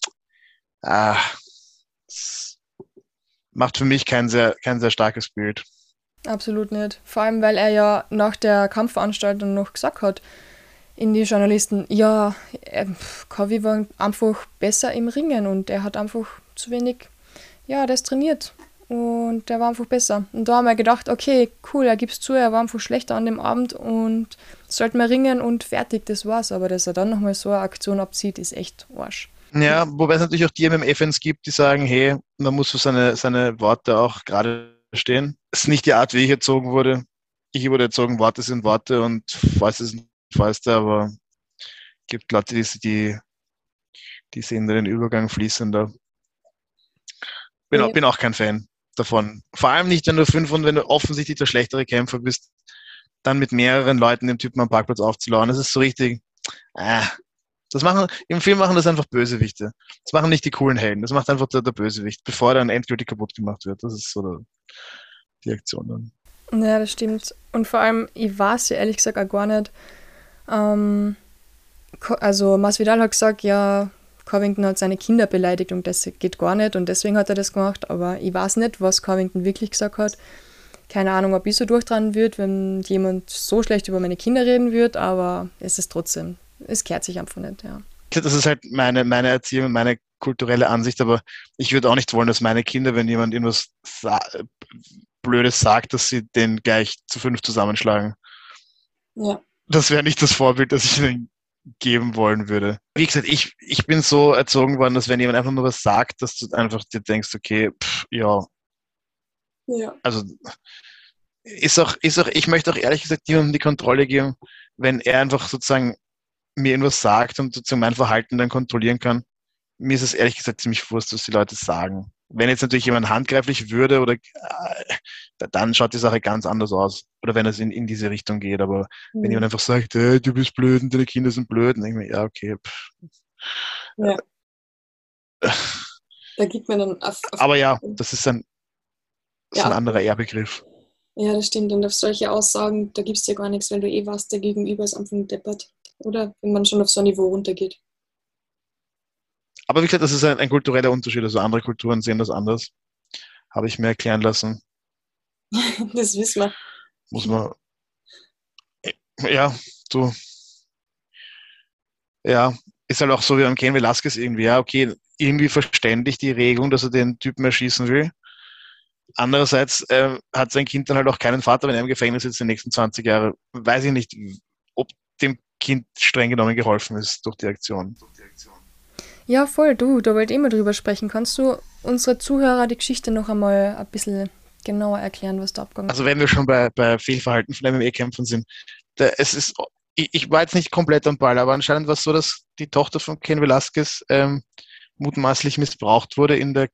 ah, es macht für mich kein sehr, kein sehr starkes Bild. Absolut nicht. Vor allem, weil er ja nach der Kampfveranstaltung noch gesagt hat, in die Journalisten, ja, Kovi war einfach besser im Ringen und er hat einfach zu wenig, ja, das trainiert. Und der war einfach besser. Und da haben wir gedacht, okay, cool, er gibt es zu, er war einfach schlechter an dem Abend und sollte mal ringen und fertig, das war's. Aber dass er dann nochmal so eine Aktion abzieht, ist echt Arsch. Ja, wobei es natürlich auch die MMA-Fans gibt, die sagen, hey, man muss für seine, seine Worte auch gerade stehen. Es ist nicht die Art, wie ich erzogen wurde. Ich wurde erzogen, Worte sind Worte und es nicht falls aber es gibt Leute, die, die, die sehen da den Übergang fließender. Bin, ja. bin auch kein Fan davon. Vor allem nicht, wenn du fünf und wenn du offensichtlich der schlechtere Kämpfer bist, dann mit mehreren Leuten den Typen am Parkplatz aufzulauern. Das ist so richtig. Äh, das machen, im Film machen das einfach Bösewichte. Das machen nicht die coolen Helden. Das macht einfach der, der Bösewicht, bevor er dann endgültig kaputt gemacht wird. Das ist so der, die Aktion dann. Ja, das stimmt. Und vor allem, ich weiß ja ehrlich gesagt auch gar nicht. Ähm, also Masvidal hat gesagt, ja, Covington hat seine Kinder beleidigt und das geht gar nicht und deswegen hat er das gemacht. Aber ich weiß nicht, was Covington wirklich gesagt hat. Keine Ahnung, ob ich so durchdran wird, wenn jemand so schlecht über meine Kinder reden wird, aber es ist trotzdem, es kehrt sich einfach nicht, ja. Das ist halt meine, meine Erziehung, meine kulturelle Ansicht, aber ich würde auch nicht wollen, dass meine Kinder, wenn jemand irgendwas sa Blödes sagt, dass sie den gleich zu fünf zusammenschlagen. Ja. Das wäre nicht das Vorbild, das ich ihnen geben wollen würde. Wie gesagt, ich, ich bin so erzogen worden, dass wenn jemand einfach nur was sagt, dass du einfach dir denkst, okay, pff, ja. Ja. Also ist auch, ist auch, ich möchte auch ehrlich gesagt jemandem die Kontrolle geben, wenn er einfach sozusagen mir irgendwas sagt und sozusagen mein Verhalten dann kontrollieren kann. Mir ist es ehrlich gesagt ziemlich wurscht, was die Leute sagen. Wenn jetzt natürlich jemand handgreiflich würde oder äh, dann schaut die Sache ganz anders aus. Oder wenn es in, in diese Richtung geht. Aber mhm. wenn jemand einfach sagt, hey, du bist blöd und deine Kinder sind blöd, dann denke ich mir, ja, okay. Pff. Ja. da gibt man dann auf, auf Aber ja, das ist ein, das ja, ist ein anderer Ehrbegriff. Ja, das stimmt. Und auf solche Aussagen, da gibt es ja gar nichts, wenn du eh was der Gegenüber ist einfach deppert. Oder wenn man schon auf so ein Niveau runtergeht. Aber wie gesagt, das ist ein, ein kultureller Unterschied. Also andere Kulturen sehen das anders. Habe ich mir erklären lassen. das wissen wir. Muss man. ja, du. Ja, ist halt auch so wie am Ken Velasquez irgendwie. Ja, okay, irgendwie verständlich die Regung, dass er den Typen erschießen will. Andererseits äh, hat sein Kind dann halt auch keinen Vater, wenn er im Gefängnis sitzt in den nächsten 20 Jahren. Weiß ich nicht, ob dem Kind streng genommen geholfen ist durch die Aktion. Ja, voll, du, da wollte ich immer drüber sprechen. Kannst du unsere Zuhörer die Geschichte noch einmal ein bisschen genauer erklären, was da abgegangen ist? Also wenn wir schon bei, bei Fehlverhalten von MMA-Kämpfern sind, da, es ist, ich, ich, war jetzt nicht komplett am Ball, aber anscheinend war es so, dass die Tochter von Ken Velasquez ähm, mutmaßlich missbraucht wurde in der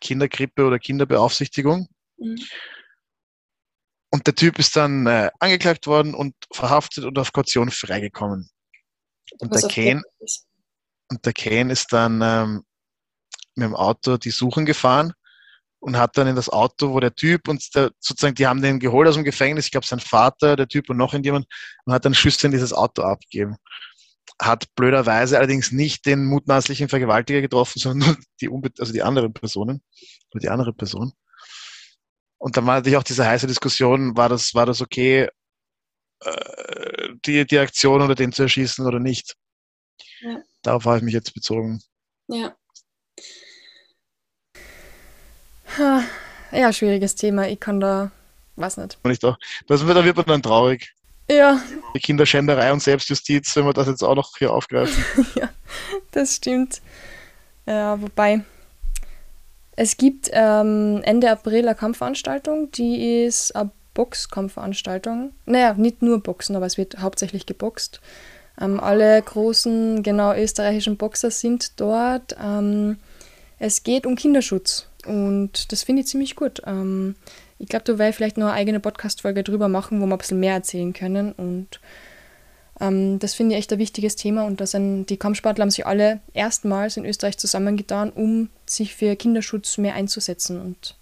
Kinderkrippe oder Kinderbeaufsichtigung. Mhm. Und der Typ ist dann äh, angeklagt worden und verhaftet und auf Kaution freigekommen. Und der, Kane, und der Kane ist dann ähm, mit dem Auto die Suchen gefahren und hat dann in das Auto, wo der Typ und der, sozusagen, die haben den geholt aus dem Gefängnis, ich glaube sein Vater, der Typ und noch irgendjemand, und hat dann Schüsse in dieses Auto abgegeben hat blöderweise allerdings nicht den mutmaßlichen Vergewaltiger getroffen, sondern nur die, also die anderen Personen oder die andere Person. Und dann war natürlich auch diese heiße Diskussion, war das, war das okay, äh, die, die Aktion oder den zu erschießen oder nicht. Ja. Darauf habe ich mich jetzt bezogen. Ja. Ja, schwieriges Thema. Ich kann da, weiß nicht. Nicht auch. Das wird, da wird man dann traurig. Ja. Die Kinderschänderei und Selbstjustiz, wenn wir das jetzt auch noch hier aufgreifen. ja, das stimmt. Ja, wobei, es gibt ähm, Ende April eine Kampfveranstaltung, die ist eine Boxkampfveranstaltung. Naja, nicht nur Boxen, aber es wird hauptsächlich geboxt. Ähm, alle großen, genau österreichischen Boxer sind dort. Ähm, es geht um Kinderschutz und das finde ich ziemlich gut. Ich glaube, du wirst vielleicht noch eine eigene Podcast-Folge drüber machen, wo wir ein bisschen mehr erzählen können. Und ähm, das finde ich echt ein wichtiges Thema. Und da sind die Kampfsportler haben sich alle erstmals in Österreich zusammengetan, um sich für Kinderschutz mehr einzusetzen. Und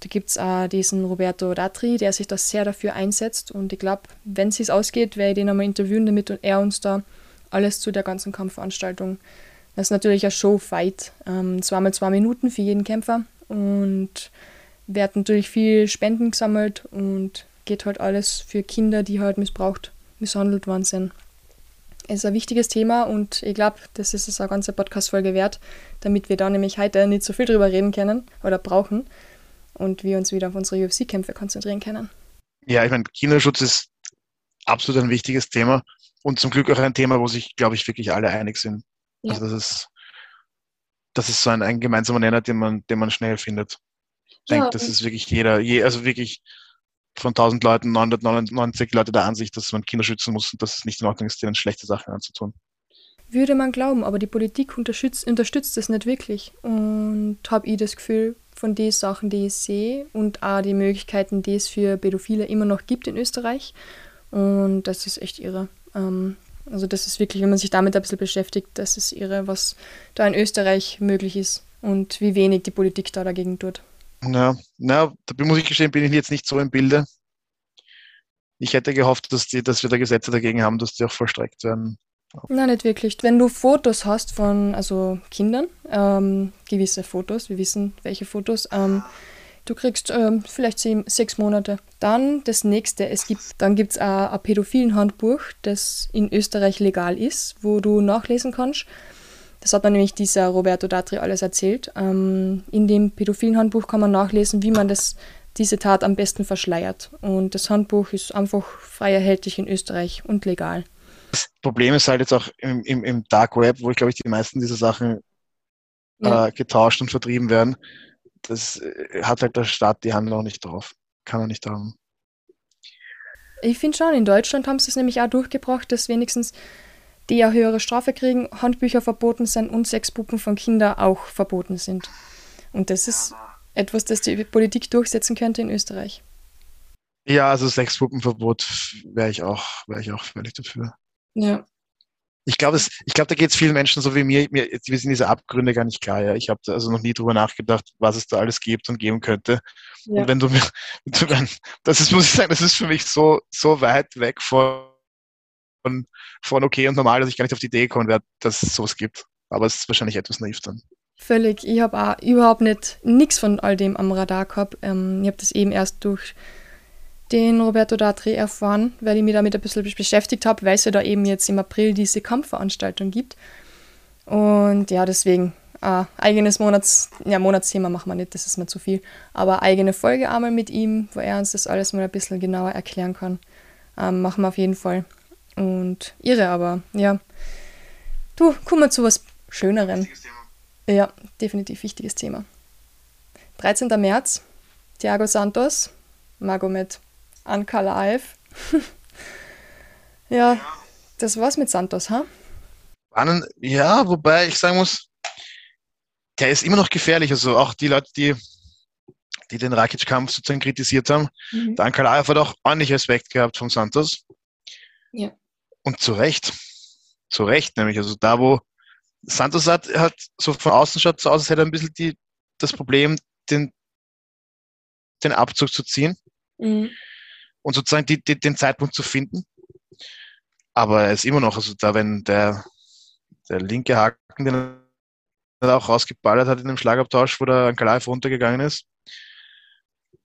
da gibt es auch diesen Roberto Datri, der sich da sehr dafür einsetzt. Und ich glaube, wenn es ausgeht, werde ich den einmal interviewen, damit er uns da alles zu der ganzen Kampfveranstaltung. Das ist natürlich ein Showfight. Ähm, zweimal zwei Minuten für jeden Kämpfer. Und wird natürlich viel Spenden gesammelt und geht halt alles für Kinder, die halt missbraucht, misshandelt worden sind. Es ist ein wichtiges Thema und ich glaube, das ist es eine ganze Podcast-Folge wert, damit wir da nämlich heute nicht so viel drüber reden können oder brauchen und wir uns wieder auf unsere UFC-Kämpfe konzentrieren können. Ja, ich meine, Kinderschutz ist absolut ein wichtiges Thema und zum Glück auch ein Thema, wo sich, glaube ich, wirklich alle einig sind. Ja. Also das ist, das ist so ein, ein gemeinsamer Nenner, den man, den man schnell findet denke, ja. das ist wirklich jeder, je, also wirklich von 1000 Leuten 999 Leute der Ansicht, dass man Kinder schützen muss und dass es nicht in Ordnung ist, denen schlechte Sachen anzutun. Würde man glauben, aber die Politik unterstützt, unterstützt das nicht wirklich. Und habe ich das Gefühl, von den Sachen, die ich sehe und auch die Möglichkeiten, die es für Pädophile immer noch gibt in Österreich. Und das ist echt irre. Ähm, also das ist wirklich, wenn man sich damit ein bisschen beschäftigt, das ist irre, was da in Österreich möglich ist und wie wenig die Politik da dagegen tut. Ja, na, da muss ich gestehen, bin ich jetzt nicht so im Bilde. Ich hätte gehofft, dass, die, dass wir da Gesetze dagegen haben, dass die auch vollstreckt werden. Nein, nicht wirklich. Wenn du Fotos hast von also Kindern, ähm, gewisse Fotos, wir wissen welche Fotos, ähm, du kriegst ähm, vielleicht sieben, sechs Monate. Dann das nächste, es gibt, dann gibt es ein pädophilen Handbuch, das in Österreich legal ist, wo du nachlesen kannst, das hat mir nämlich dieser Roberto Datri alles erzählt. Ähm, in dem pädophilen Handbuch kann man nachlesen, wie man das, diese Tat am besten verschleiert. Und das Handbuch ist einfach frei erhältlich in Österreich und legal. Das Problem ist halt jetzt auch im, im, im Dark Web, wo ich glaube ich die meisten dieser Sachen ja. äh, getauscht und vertrieben werden. Das äh, hat halt der Staat die Hand noch nicht drauf. Kann er nicht haben. Ich finde schon, in Deutschland haben sie es nämlich auch durchgebracht, dass wenigstens die ja höhere Strafe kriegen, Handbücher verboten sind und Sexpuppen von Kindern auch verboten sind. Und das ist etwas, das die Politik durchsetzen könnte in Österreich. Ja, also Sexpuppenverbot wäre ich auch, wäre ich auch völlig dafür. Ja. Ich glaube, glaub, da geht es vielen Menschen so wie mir, mir, wir sind diese Abgründe gar nicht klar. Ja. Ich habe also noch nie drüber nachgedacht, was es da alles gibt und geben könnte. Ja. Und wenn du mir, das ist, muss ich sagen, das ist für mich so, so weit weg von von, von okay und normal, dass ich gar nicht auf die Idee gekommen wäre, dass es sowas gibt. Aber es ist wahrscheinlich etwas naiv dann. Völlig. Ich habe auch überhaupt nicht nichts von all dem am Radar gehabt. Ähm, ich habe das eben erst durch den Roberto Datri erfahren, weil ich mich damit ein bisschen beschäftigt habe, weil es ja da eben jetzt im April diese Kampfveranstaltung gibt. Und ja, deswegen äh, eigenes Monats, ja, Monatsthema machen wir nicht, das ist mir zu viel, aber eigene Folge einmal mit ihm, wo er uns das alles mal ein bisschen genauer erklären kann. Ähm, machen wir auf jeden Fall. Und irre, aber ja. Du, kommen wir zu was Schönerem. Ja, definitiv wichtiges Thema. 13. März, Thiago Santos, Magomed Ankalaev. ja, das war's mit Santos, ha? Huh? Ja, wobei ich sagen muss, der ist immer noch gefährlich. Also auch die Leute, die, die den Rakic-Kampf sozusagen kritisiert haben, mhm. der Ankalaev hat auch ordentlich Respekt gehabt von Santos. Ja. Und zu Recht. Zu Recht, nämlich. Also da, wo Santos hat, hat so von außen schaut so aus, als hätte er ein bisschen die, das Problem, den, den Abzug zu ziehen mhm. und sozusagen die, die, den Zeitpunkt zu finden. Aber er ist immer noch, also da, wenn der, der linke Haken, den er auch rausgeballert hat in dem Schlagabtausch, wo der Ankalaev runtergegangen ist,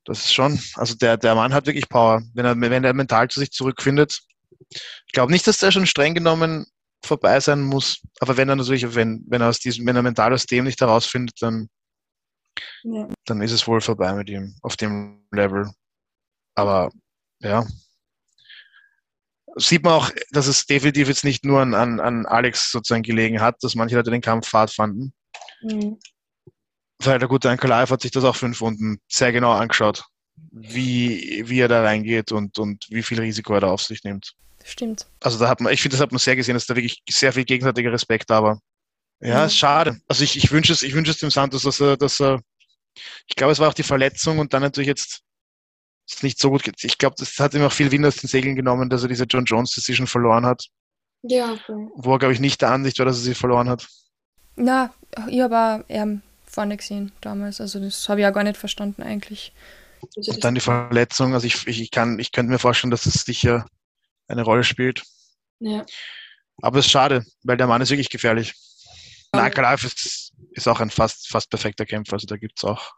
das ist schon, also der, der Mann hat wirklich Power, wenn er, wenn er mental zu sich zurückfindet. Ich glaube nicht, dass der schon streng genommen vorbei sein muss. Aber wenn er natürlich, wenn, wenn er aus diesem, wenn er mental aus dem nicht herausfindet, dann, ja. dann ist es wohl vorbei mit ihm auf dem Level. Aber ja. Sieht man auch, dass es definitiv jetzt nicht nur an, an, an Alex sozusagen gelegen hat, dass manche Leute den Kampf fad fanden. Mhm. Weil der gute Uncle Live hat sich das auch fünf Runden sehr genau angeschaut, wie, wie er da reingeht und, und wie viel Risiko er da auf sich nimmt. Stimmt. Also da hat man, ich finde, das hat man sehr gesehen, dass da wirklich sehr viel gegenseitiger Respekt da war. Ja, mhm. schade. Also ich, ich wünsche es, ich wünsche es dem Santos, dass er, dass er, ich glaube, es war auch die Verletzung und dann natürlich jetzt ist nicht so gut geht. Ich glaube, das hat ihm auch viel Wind aus den Segeln genommen, dass er diese John Jones Decision verloren hat. Ja. Okay. Wo er, glaube ich, nicht der Ansicht war, dass er sie verloren hat. Na, ich habe eher vorne gesehen damals. Also das habe ich ja gar nicht verstanden eigentlich. Und dann die Verletzung. Also ich, ich, kann, ich könnte mir vorstellen, dass es sicher eine Rolle spielt. Ja. Aber es ist schade, weil der Mann ist wirklich gefährlich. Okay. Ankalaev ist, ist auch ein fast, fast perfekter Kämpfer. Also da gibt es auch,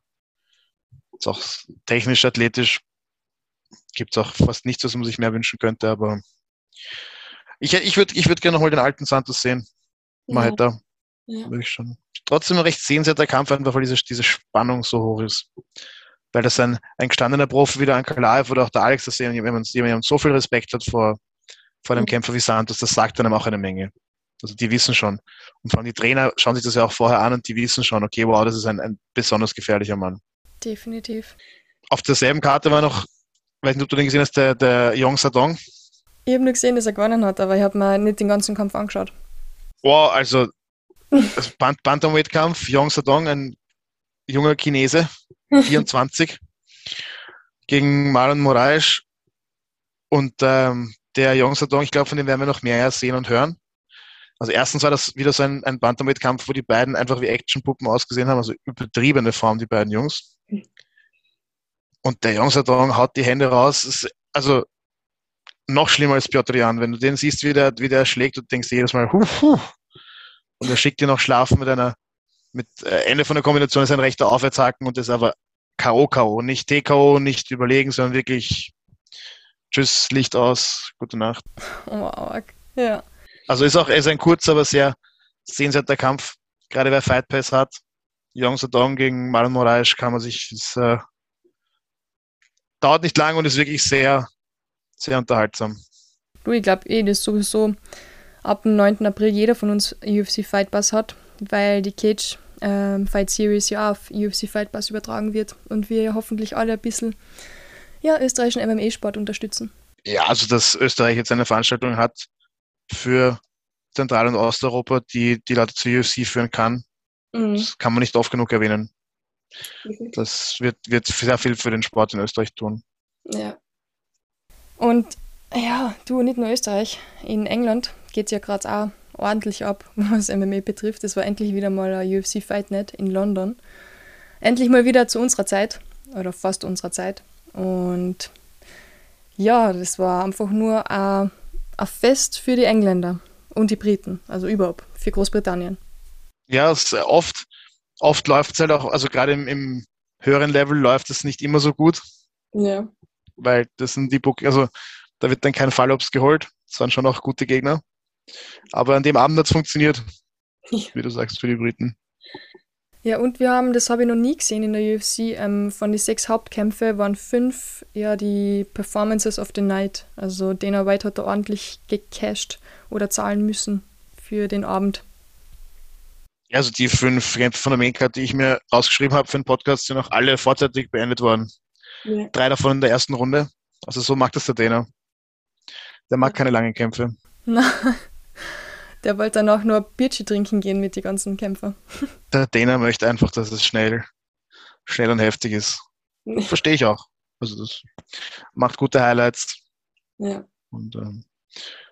auch technisch, athletisch, gibt es auch fast nichts, was man sich mehr wünschen könnte. Aber ich, ich würde ich würd gerne nochmal den alten Santos sehen. Mal ja. Ja. Würde ich schon. Trotzdem ein recht sehenswerter Kampf, einfach weil diese, diese Spannung so hoch ist weil das ein, ein gestandener Profi wie der Ankalaev oder auch der Alex das sehen, wenn man, jemand so viel Respekt hat vor, vor einem mhm. Kämpfer wie Santos, das sagt einem auch eine Menge. Also die wissen schon. Und vor allem die Trainer schauen sich das ja auch vorher an und die wissen schon, okay, wow, das ist ein, ein besonders gefährlicher Mann. Definitiv. Auf derselben Karte war noch, weiß nicht, ob du den gesehen hast, der, der Yong Sadong. Ich habe nur gesehen, dass er gewonnen hat, aber ich habe mir nicht den ganzen Kampf angeschaut. Wow, also Bantamweight-Kampf, Yong Sadong, ein junger Chinese, 24, gegen Marlon Moraes. Und ähm, der Jong Sadong, ich glaube, von dem werden wir noch mehr sehen und hören. Also erstens war das wieder so ein, ein Bantamweight-Kampf, wo die beiden einfach wie Actionpuppen ausgesehen haben, also übertriebene Form, die beiden Jungs. Und der Jong Sadong haut die Hände raus. Ist, also noch schlimmer als Piotr Jan. Wenn du den siehst, wie der, wie der schlägt, und denkst jedes Mal, huh, huh. Und er schickt dir noch schlafen mit einer mit äh, Ende von der Kombination ist ein rechter Aufwärtshaken und das ist aber K.O.K.O. Nicht T.K.O., nicht überlegen, sondern wirklich Tschüss, Licht aus, gute Nacht. Wow, ja. Also ist auch ist ein kurzer, aber sehr sehenswerter Kampf, gerade wer Fight Pass hat. Young Sadong gegen Marlon Moraes kann man sich, das, äh, dauert nicht lang und ist wirklich sehr, sehr unterhaltsam. Du, ich glaube eh, dass sowieso ab dem 9. April jeder von uns UFC Fight Pass hat weil die Cage ähm, Fight Series ja auf UFC Fight Pass übertragen wird und wir ja hoffentlich alle ein bisschen ja, österreichischen MMA-Sport unterstützen. Ja, also dass Österreich jetzt eine Veranstaltung hat für Zentral- und Osteuropa, die die Leute zur UFC führen kann, mhm. das kann man nicht oft genug erwähnen. Mhm. Das wird, wird sehr viel für den Sport in Österreich tun. Ja. Und ja, du, nicht nur Österreich, in England geht es ja gerade auch ordentlich ab, was MMA betrifft. Es war endlich wieder mal ein UFC Fight Net in London. Endlich mal wieder zu unserer Zeit oder fast unserer Zeit. Und ja, das war einfach nur ein, ein Fest für die Engländer und die Briten, also überhaupt für Großbritannien. Ja, es, oft, oft läuft es halt auch, also gerade im, im höheren Level läuft es nicht immer so gut. Ja. weil das sind die Book, also da wird dann kein Fallops geholt. Das waren schon auch gute Gegner. Aber an dem Abend hat es funktioniert, wie du sagst, für die Briten. Ja, und wir haben, das habe ich noch nie gesehen in der UFC, ähm, von den sechs Hauptkämpfen waren fünf ja die Performances of the Night. Also Dana White hat da ordentlich gecasht oder zahlen müssen für den Abend. Also die fünf Kämpfe von der Maincard, die ich mir ausgeschrieben habe für den Podcast, sind auch alle vorzeitig beendet worden. Ja. Drei davon in der ersten Runde. Also so mag das der Dana. Der mag ja. keine langen Kämpfe. Nein. Der wollte dann auch nur Bierchi trinken gehen mit den ganzen Kämpfern. Der Dana möchte einfach, dass es schnell, schnell und heftig ist. Verstehe ich auch. Also das macht gute Highlights. Ja. Und ähm,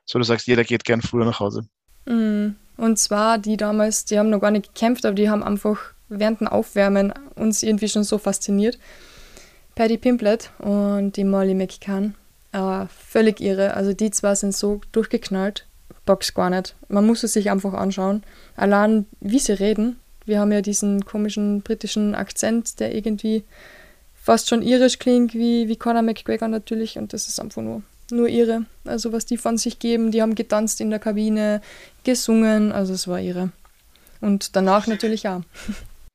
so du sagst, jeder geht gern früher nach Hause. Mm. Und zwar die damals, die haben noch gar nicht gekämpft, aber die haben einfach während dem Aufwärmen uns irgendwie schon so fasziniert. Paddy Pimplet und die Molly McCann. Äh, völlig irre. Also die zwei sind so durchgeknallt box gar nicht. Man muss es sich einfach anschauen. Allein wie sie reden. Wir haben ja diesen komischen britischen Akzent, der irgendwie fast schon irisch klingt, wie, wie Conor McGregor natürlich. Und das ist einfach nur, nur irre. Also was die von sich geben. Die haben getanzt in der Kabine, gesungen. Also es war irre. Und danach natürlich auch.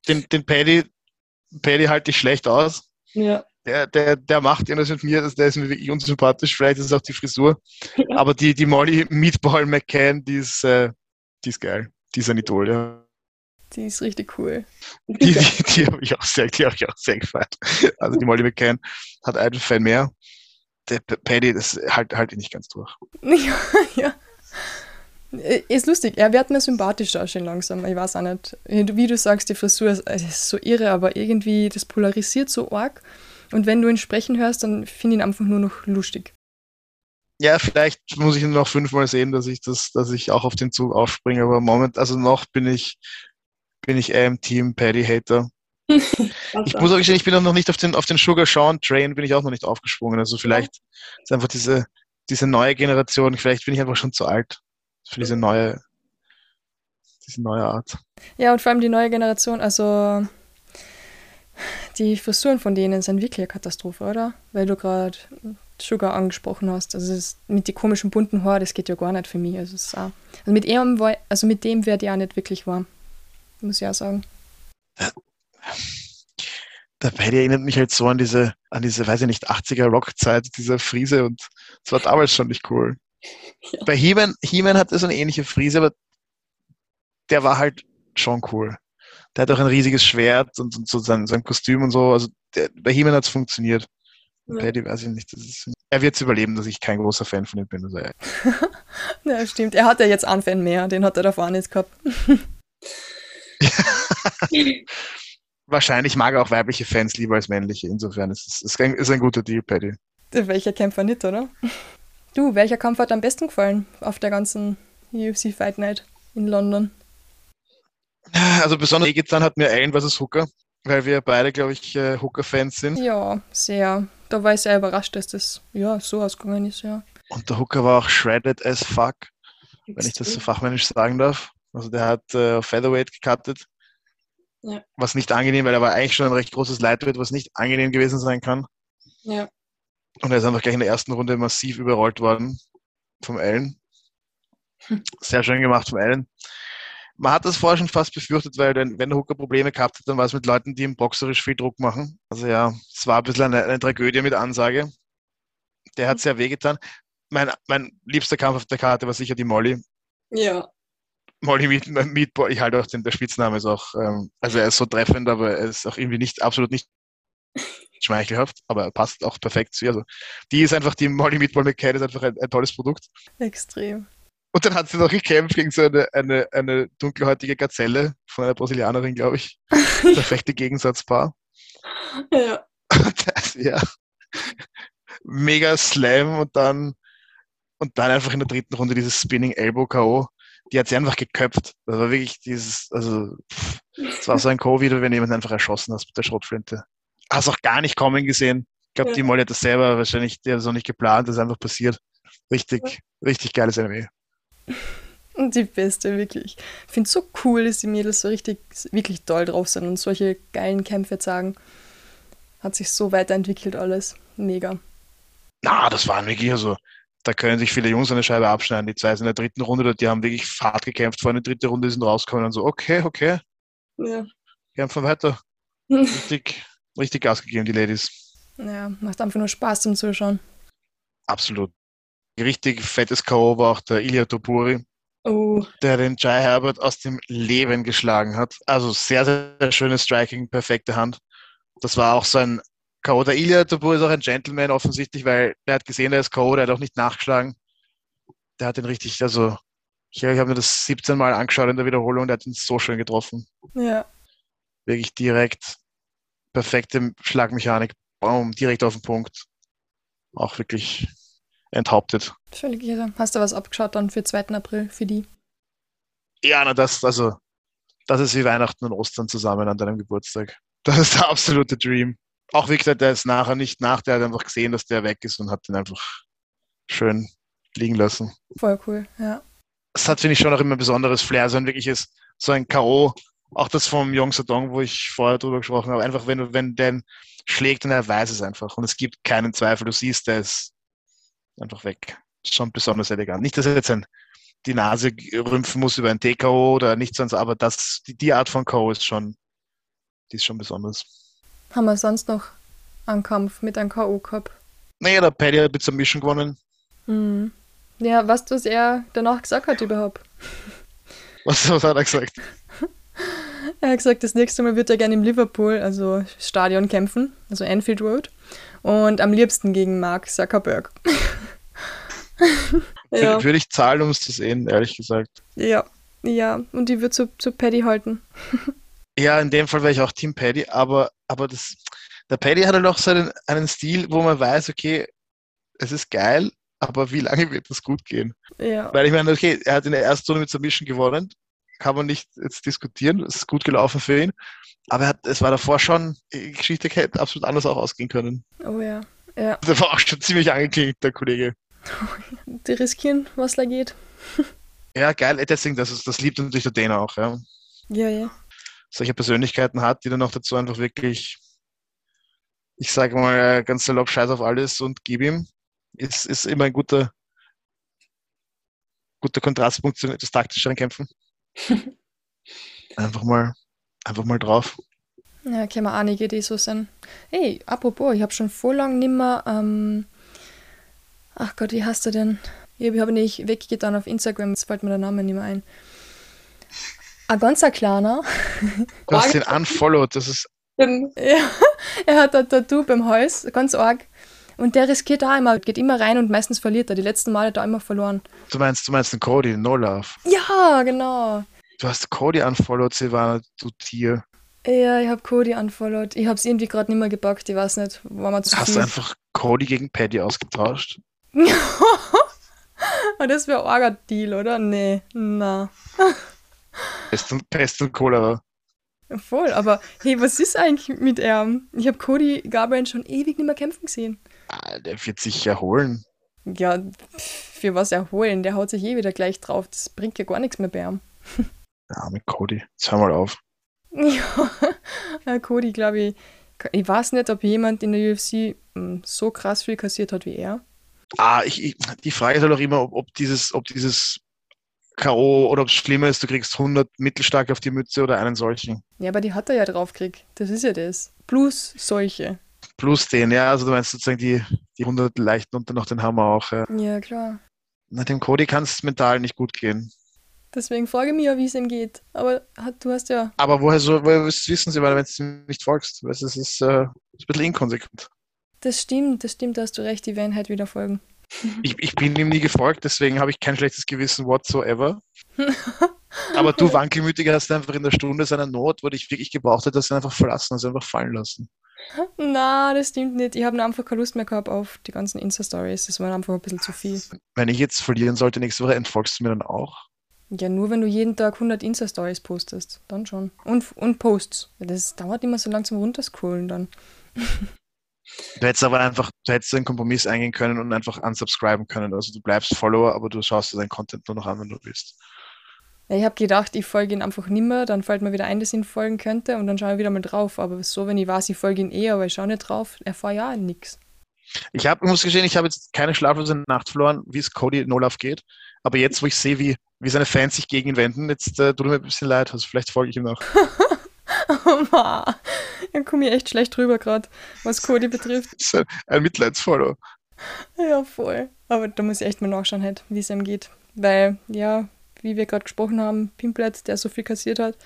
Den, den Paddy, Paddy halte ich schlecht aus. Ja der, der, der macht irgendwas mit mir, der ist mir wirklich unsympathisch, vielleicht ist es auch die Frisur. Aber die, die Molly Meatball McCann, die ist, äh, die ist geil. Die ist ein Idol, ja. Die ist richtig cool. Die, die, die habe ich, auch sehr, die ich auch sehr gefeiert. Also die Molly McCann hat einen Fan mehr. Der Paddy, das halt, halt nicht ganz durch. Ja, ja. Ist lustig, er wird mir sympathischer schon langsam. Ich weiß auch nicht. Wie du sagst, die Frisur ist so irre, aber irgendwie, das polarisiert so arg. Und wenn du ihn sprechen hörst, dann finde ich ihn einfach nur noch lustig. Ja, vielleicht muss ich ihn noch fünfmal sehen, dass ich das, dass ich auch auf den Zug aufspringe. Aber im Moment, also noch bin ich, bin ich eher im Team Paddy Hater. ich muss auch gestehen, ich bin auch noch nicht auf den, auf den Sugar Sean Train, bin ich auch noch nicht aufgesprungen. Also vielleicht ist einfach diese, diese neue Generation, vielleicht bin ich einfach schon zu alt für diese neue, diese neue Art. Ja, und vor allem die neue Generation, also die Frisuren von denen sind wirklich eine Katastrophe, oder? Weil du gerade Sugar angesprochen hast. Also mit den komischen bunten Haaren, das geht ja gar nicht für mich. Also, auch, also mit ihm, also mit dem werde ich auch nicht wirklich warm. Muss ich auch sagen. Dabei erinnert mich halt so an diese, an diese, weiß ich nicht, 80er Rockzeit, dieser Frise und das war damals schon nicht cool. Ja. Bei He-Man, He-Man hatte so eine ähnliche Frise, aber der war halt schon cool der hat auch ein riesiges Schwert und, und so sein, sein Kostüm und so. Also der, bei He-Man hat es funktioniert. Ja. Paddy weiß ich nicht. Ist, er wird es überleben, dass ich kein großer Fan von ihm bin. Also, ja. ja, stimmt. Er hat ja jetzt einen Fan mehr. Den hat er davor nicht gehabt. Wahrscheinlich mag er auch weibliche Fans lieber als männliche. Insofern ist es ist ein, ist ein guter Deal, Paddy. Welcher Kämpfer nicht, oder? Du, welcher Kampf hat am besten gefallen auf der ganzen UFC Fight Night in London? Also besonders getan hat mir Allen vs. Hooker, weil wir beide, glaube ich, äh, Hooker-Fans sind. Ja, sehr. Da war ich sehr überrascht, dass das ja so ausgegangen ist, ja. Und der Hooker war auch shredded as fuck, Extrem. wenn ich das so fachmännisch sagen darf. Also der hat äh, Featherweight gecuttet. Ja. Was nicht angenehm, weil er war eigentlich schon ein recht großes Lightweight, was nicht angenehm gewesen sein kann. Ja. Und er ist einfach gleich in der ersten Runde massiv überrollt worden vom Allen. Hm. Sehr schön gemacht vom Allen man hat das vorher schon fast befürchtet, weil wenn, wenn der Hooker Probleme gehabt hat, dann war es mit Leuten, die ihm boxerisch viel Druck machen. Also ja, es war ein bisschen eine, eine Tragödie mit Ansage. Der hat sehr wehgetan. Mein, mein liebster Kampf auf der Karte war sicher die Molly. Ja. Molly Meat, Meatball, ich halte auch den, der Spitzname ist auch, ähm, also er ist so treffend, aber er ist auch irgendwie nicht, absolut nicht schmeichelhaft, aber er passt auch perfekt zu ihr. Also, die ist einfach, die Molly Meatball McKay ist einfach ein, ein tolles Produkt. Extrem. Und dann hat sie noch gekämpft gegen so eine, eine, eine dunkelhäutige Gazelle von einer Brasilianerin, glaube ich. Perfekte Gegensatzpaar. Ja. Das, ja. Mega Slam und dann, und dann einfach in der dritten Runde dieses Spinning Elbow K.O. Die hat sie einfach geköpft. Das war wirklich dieses, also, es war so ein Covid, wenn jemand einfach erschossen hast mit der Schrotflinte. Hast auch gar nicht kommen gesehen. Ich glaube, ja. die Molly hat das selber wahrscheinlich, die hat das auch nicht geplant, das ist einfach passiert. Richtig, ja. richtig geiles Anime. Die beste, wirklich. Ich finde es so cool, dass die Mädels so richtig, wirklich toll drauf sind und solche geilen Kämpfe sagen. Hat sich so weiterentwickelt alles. Mega. Na, das waren wirklich, also da können sich viele Jungs eine Scheibe abschneiden. Die zwei sind in der dritten Runde, die haben wirklich Fahrt gekämpft vor eine dritte Runde, sind rausgekommen und so, okay, okay, Ja. kämpfen weiter. Richtig, richtig Gas gegeben, die Ladies. Ja, macht einfach nur Spaß zum Zuschauen. Absolut. Richtig fettes K.O. war auch der Ilya Topuri, Oh, der den Jai Herbert aus dem Leben geschlagen hat. Also sehr, sehr schönes Striking, perfekte Hand. Das war auch so ein K.O. Der Ilya Topuri ist auch ein Gentleman offensichtlich, weil er hat gesehen, er ist K.O., der hat auch nicht nachgeschlagen. Der hat ihn richtig, also ich, ich habe mir das 17 Mal angeschaut in der Wiederholung, der hat ihn so schön getroffen. Ja, Wirklich direkt perfekte Schlagmechanik. Baum, direkt auf den Punkt. Auch wirklich enthauptet. völlig irre. Hast du was abgeschaut dann für 2. April für die? Ja, na, das, also, das ist wie Weihnachten und Ostern zusammen an deinem Geburtstag. Das ist der absolute Dream. Auch wie gesagt, der ist nachher nicht nach, der hat einfach gesehen, dass der weg ist und hat den einfach schön liegen lassen. Voll cool, ja. Es hat, finde ich, schon auch immer ein besonderes Flair, so ein wirkliches, so ein K.O., auch das vom Yong Sadong, wo ich vorher drüber gesprochen habe, einfach wenn du, wenn der schlägt und er weiß es einfach und es gibt keinen Zweifel, du siehst, der ist einfach weg. Schon besonders elegant. Nicht, dass er jetzt ein, die Nase rümpfen muss über ein TKO oder nichts sonst, aber das, die, die Art von K.O. ist schon, die ist schon besonders. Haben wir sonst noch einen Kampf mit einem K.O. gehabt? Naja, der Paddy hat mit Submission gewonnen. Mhm. Ja, weißt du, was er danach gesagt hat überhaupt? Was, was hat er gesagt? Er hat gesagt, das nächste Mal wird er gerne im Liverpool, also Stadion kämpfen, also Anfield Road. Und am liebsten gegen Mark Zuckerberg. ja. Würde ich zahlen, um es zu sehen, ehrlich gesagt. Ja, ja. Und die wird zu, zu Paddy halten. Ja, in dem Fall wäre ich auch Team Paddy, aber, aber das, der Paddy hat halt auch so einen, einen Stil, wo man weiß, okay, es ist geil, aber wie lange wird das gut gehen? Ja. Weil ich meine, okay, er hat in der ersten Runde mit Submission gewonnen, kann man nicht jetzt diskutieren, es ist gut gelaufen für ihn, aber er hat, es war davor schon, die Geschichte hätte absolut anders auch ausgehen können. Oh ja. Ja. Der war auch schon ziemlich angeklingt, der Kollege. Die riskieren, was da geht. Ja, geil, deswegen, das, ist, das liebt natürlich der Dana auch, ja. Ja, ja. Solche Persönlichkeiten hat, die dann auch dazu einfach wirklich, ich sage mal, ganz salopp scheiß auf alles und gib ihm, ist, ist immer ein guter, guter Kontrastpunkt zu etwas taktischeren Kämpfen. Einfach mal, einfach mal drauf. Ja, kennen wir einige, die so sind. Hey, apropos, ich habe schon vor lang nimmer, ähm, ach Gott, wie heißt er denn? Ich habe ihn nicht weggetan auf Instagram, jetzt fällt mir der Name nicht mehr ein. Ein ganzer kleiner. Du hast den unfollowed, das ist, Ja, er hat ein Tattoo beim Hals, ganz arg. Und der riskiert auch immer, geht immer rein und meistens verliert er. Die letzten Male hat er immer verloren. du meinst, du meinst den Cody, No Love. Ja, genau. Du hast Cody unfollowed, Silvana, du Tier. Ja, ich habe Cody unfollowed. Ich habe es irgendwie gerade nicht mehr gepackt. Ich weiß nicht, war mir zu Hast du viel. einfach Cody gegen Paddy ausgetauscht? Ah, das wäre ein arger Deal, oder? Nee, na. Pest und, Pest und Cholera. Voll, aber hey, was ist eigentlich mit ihm? Ich habe Cody Garbrandt schon ewig nicht mehr kämpfen gesehen. Ah, der wird sich erholen. Ja, für was erholen? Der haut sich eh wieder gleich drauf. Das bringt ja gar nichts mehr bei ihm. Der arme Cody. Jetzt hör mal auf. Ja, Cody, glaube ich. Ich weiß nicht, ob jemand in der UFC mm, so krass viel kassiert hat wie er. Ah, ich, ich, die Frage ist halt auch immer, ob, ob dieses, ob dieses K.O. oder ob es schlimmer ist, du kriegst 100 mittelstarke auf die Mütze oder einen solchen. Ja, aber die hat er ja draufgekriegt. Das ist ja das. Plus solche. Plus den, ja, also du meinst sozusagen die, die 100 leichten und dann noch den Hammer auch. Ja. Ja, klar. Na, dem Cody kann es mental nicht gut gehen. Deswegen frage ich mich ja, wie es ihm geht. Aber hat, du hast ja. Aber woher, so, woher du wissen, weil wenn du ihm nicht folgst? Es ist, es ist, äh, ist ein bisschen inkonsequent. Das stimmt, das stimmt, da hast du recht, die werden halt wieder folgen. Ich, ich bin ihm nie gefolgt, deswegen habe ich kein schlechtes Gewissen whatsoever. Aber du Wankelmütiger hast einfach in der Stunde seiner Not, wo dich wirklich gebraucht hat, ihn einfach verlassen, also einfach fallen lassen. Na, das stimmt nicht. Ich habe einfach keine Lust mehr gehabt auf die ganzen Insta-Stories. Das war einfach ein bisschen zu viel. Wenn ich jetzt verlieren sollte nächste Woche, entfolgst du mir dann auch? Ja, nur wenn du jeden Tag 100 Insta-Stories postest, dann schon. Und, und Posts. Das dauert immer so lang zum Runterscrollen dann. Du hättest aber einfach, du hättest einen Kompromiss eingehen können und einfach unsubscriben können. Also du bleibst Follower, aber du schaust dir deinen Content nur noch an, wenn du willst. Ja, ich habe gedacht, ich folge ihn einfach nimmer, dann fällt mir wieder ein, dass ich ihn folgen könnte und dann schaue ich wieder mal drauf. Aber so, wenn ich weiß, ich folge ihn eh, aber ich schaue nicht drauf, erfahre ja nichts. Ich, hab, ich muss gestehen, ich habe jetzt keine schlaflose Nacht verloren, wie es Cody Nolaf geht. Aber jetzt, wo ich sehe, wie, wie seine Fans sich gegen ihn wenden, jetzt äh, tut mir ein bisschen leid. Also vielleicht folge ich ihm noch. oh dann komme ich echt schlecht drüber gerade, was Cody betrifft. Das ist ein, ein Mitleidsfollow. Ja, voll. Aber da muss ich echt mal nachschauen, halt, wie es ihm geht. Weil, ja, wie wir gerade gesprochen haben, Pimplet, der so viel kassiert hat,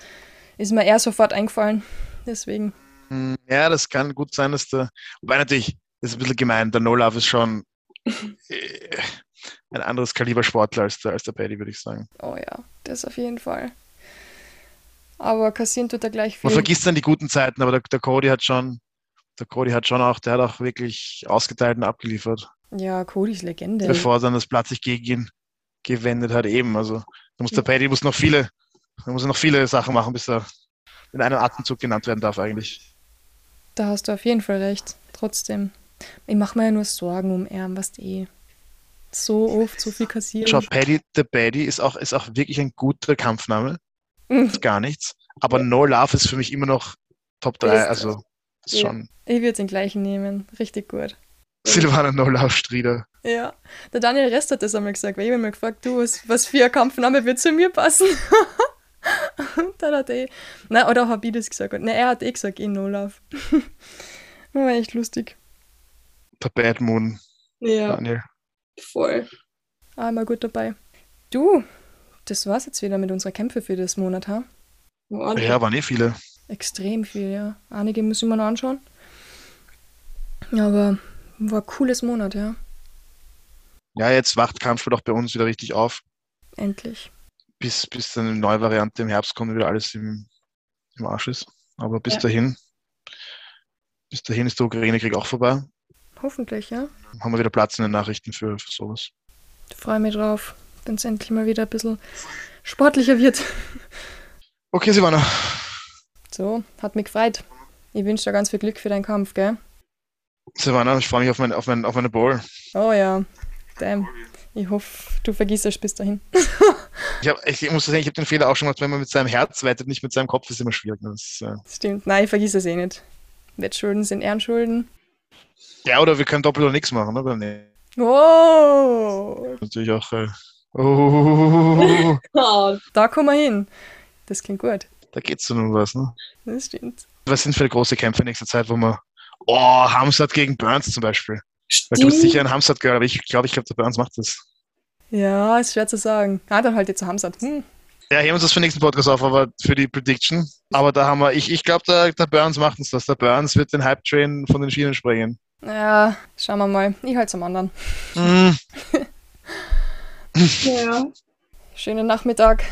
ist mir eher sofort eingefallen. Deswegen. Hm, Ja, das kann gut sein, dass der. Wobei natürlich, das ist ein bisschen gemein, der No-Love ist schon äh, ein anderes Kaliber Sportler als der, als der Paddy, würde ich sagen. Oh ja, das auf jeden Fall. Aber kassieren tut er gleich Man viel. vergisst dann die guten Zeiten, aber der, der Cody hat schon, der Cody hat schon auch, der hat auch wirklich ausgeteilt und abgeliefert, Ja, Cody ist Legende. bevor dann das Blatt sich gegen ihn gewendet hat eben. Also da muss der Paddy muss noch viele, da muss er noch viele Sachen machen, bis er in einem Atemzug genannt werden darf eigentlich. Da hast du auf jeden Fall recht. Trotzdem. Ich mache mir ja nur Sorgen um ihn, was eh. So oft so viel kassieren. Schau, Paddy the Paddy ist auch, ist auch wirklich ein guter Kampfname. Mhm. Ist gar nichts. Aber. No Love ist für mich immer noch Top 3. Ist- Also ist Ja. schon Ich würde den gleichen nehmen. Richtig gut. Silvana No Love Strieder. Ja. Der Daniel Rest hat das einmal gesagt, weil ich habe mal gefragt, du, was, was für ein Kampfname wird zu mir passen? Und dann hat er, na, oder habe ich das gesagt? Nein, er hat eh gesagt, eh No Love. War echt lustig. Der Bad Moon, Ja, Daniel. voll. Einmal gut dabei. Du, das war's jetzt wieder mit unserer Kämpfe für das Monat, ha? Ja, waren eh viele. Extrem viel, ja. Einige muss ich mir noch anschauen. Aber war ein cooles Monat, ja. Ja, jetzt wacht Kampfsport auch bei uns wieder richtig auf. Endlich. Bis, bis dann eine neue Variante im Herbst kommt und wieder alles im, im Arsch ist. Aber bis Ja. dahin, bis dahin ist der Ukraine-Krieg auch vorbei. Hoffentlich, ja. Haben wir wieder Platz in den Nachrichten für, für sowas. Freue mich drauf, wenn es endlich mal wieder ein bisschen sportlicher wird. Okay, Silvana. So, hat mich gefreut. Ich wünsche dir ganz viel Glück für deinen Kampf, gell? Silvana, ich freue mich auf, mein, auf, mein, auf meine Bowl. Oh ja, damn. Ich hoffe, du vergisst es bis dahin. Ich, hab, ich muss sagen, ich habe den Fehler auch schon gemacht, wenn man mit seinem Herz wettet, nicht mit seinem Kopf, ist immer schwierig. ne? Das äh, Stimmt, nein, ich vergiss es eh nicht. Wettschulden sind Ehrenschulden. ja, oder wir können doppelt oder nichts machen, oder? Nee. Oh, Natürlich auch. Äh, oh, Ah, da kommen wir hin. Das klingt gut. da geht's so um was, ne? Das stimmt. Was sind für große Kämpfe in nächster Zeit, wo man. Oh, Hamzat gegen Burns zum Beispiel. Weil du bist sicher stimmt. ein Hamzat-Girl, aber ich glaube, ich glaube, der Burns macht das. Ja, ist schwer zu sagen. Ah, dann halt jetzt zu Hamzat. Hm. Ja, heben uns das für den nächsten Podcast auf, aber für die Prediction. Aber da haben wir, ich, ich glaube, der, der Burns macht uns das. Der Burns wird den Hype-Train von den Schienen springen. Ja, schauen wir mal. Ich halt zum anderen. Mm, Ja. Schönen Nachmittag.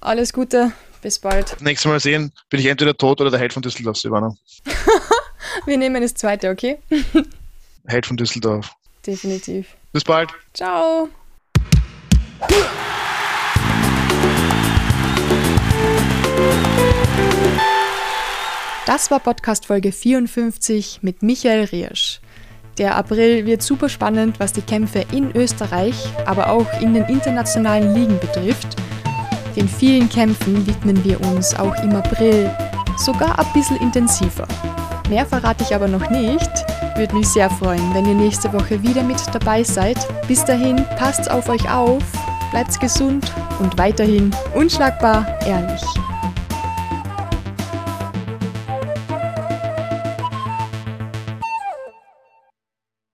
Alles Gute. Bis bald. nächstes Mal sehen, bin ich entweder tot oder der Held von Düsseldorf, Silvana. Wir nehmen das zweite, okay? Held von Düsseldorf. Definitiv. Bis bald. Ciao. Das war Podcast Folge 54 mit Michael Riersch. Der April wird super spannend, was die Kämpfe in Österreich, aber auch in den internationalen Ligen betrifft. Den vielen Kämpfen widmen wir uns auch im April, sogar ein bisschen intensiver. Mehr verrate ich aber noch nicht. Würde mich sehr freuen, wenn ihr nächste Woche wieder mit dabei seid. Bis dahin, passt auf euch auf, bleibt gesund und weiterhin unschlagbar ehrlich.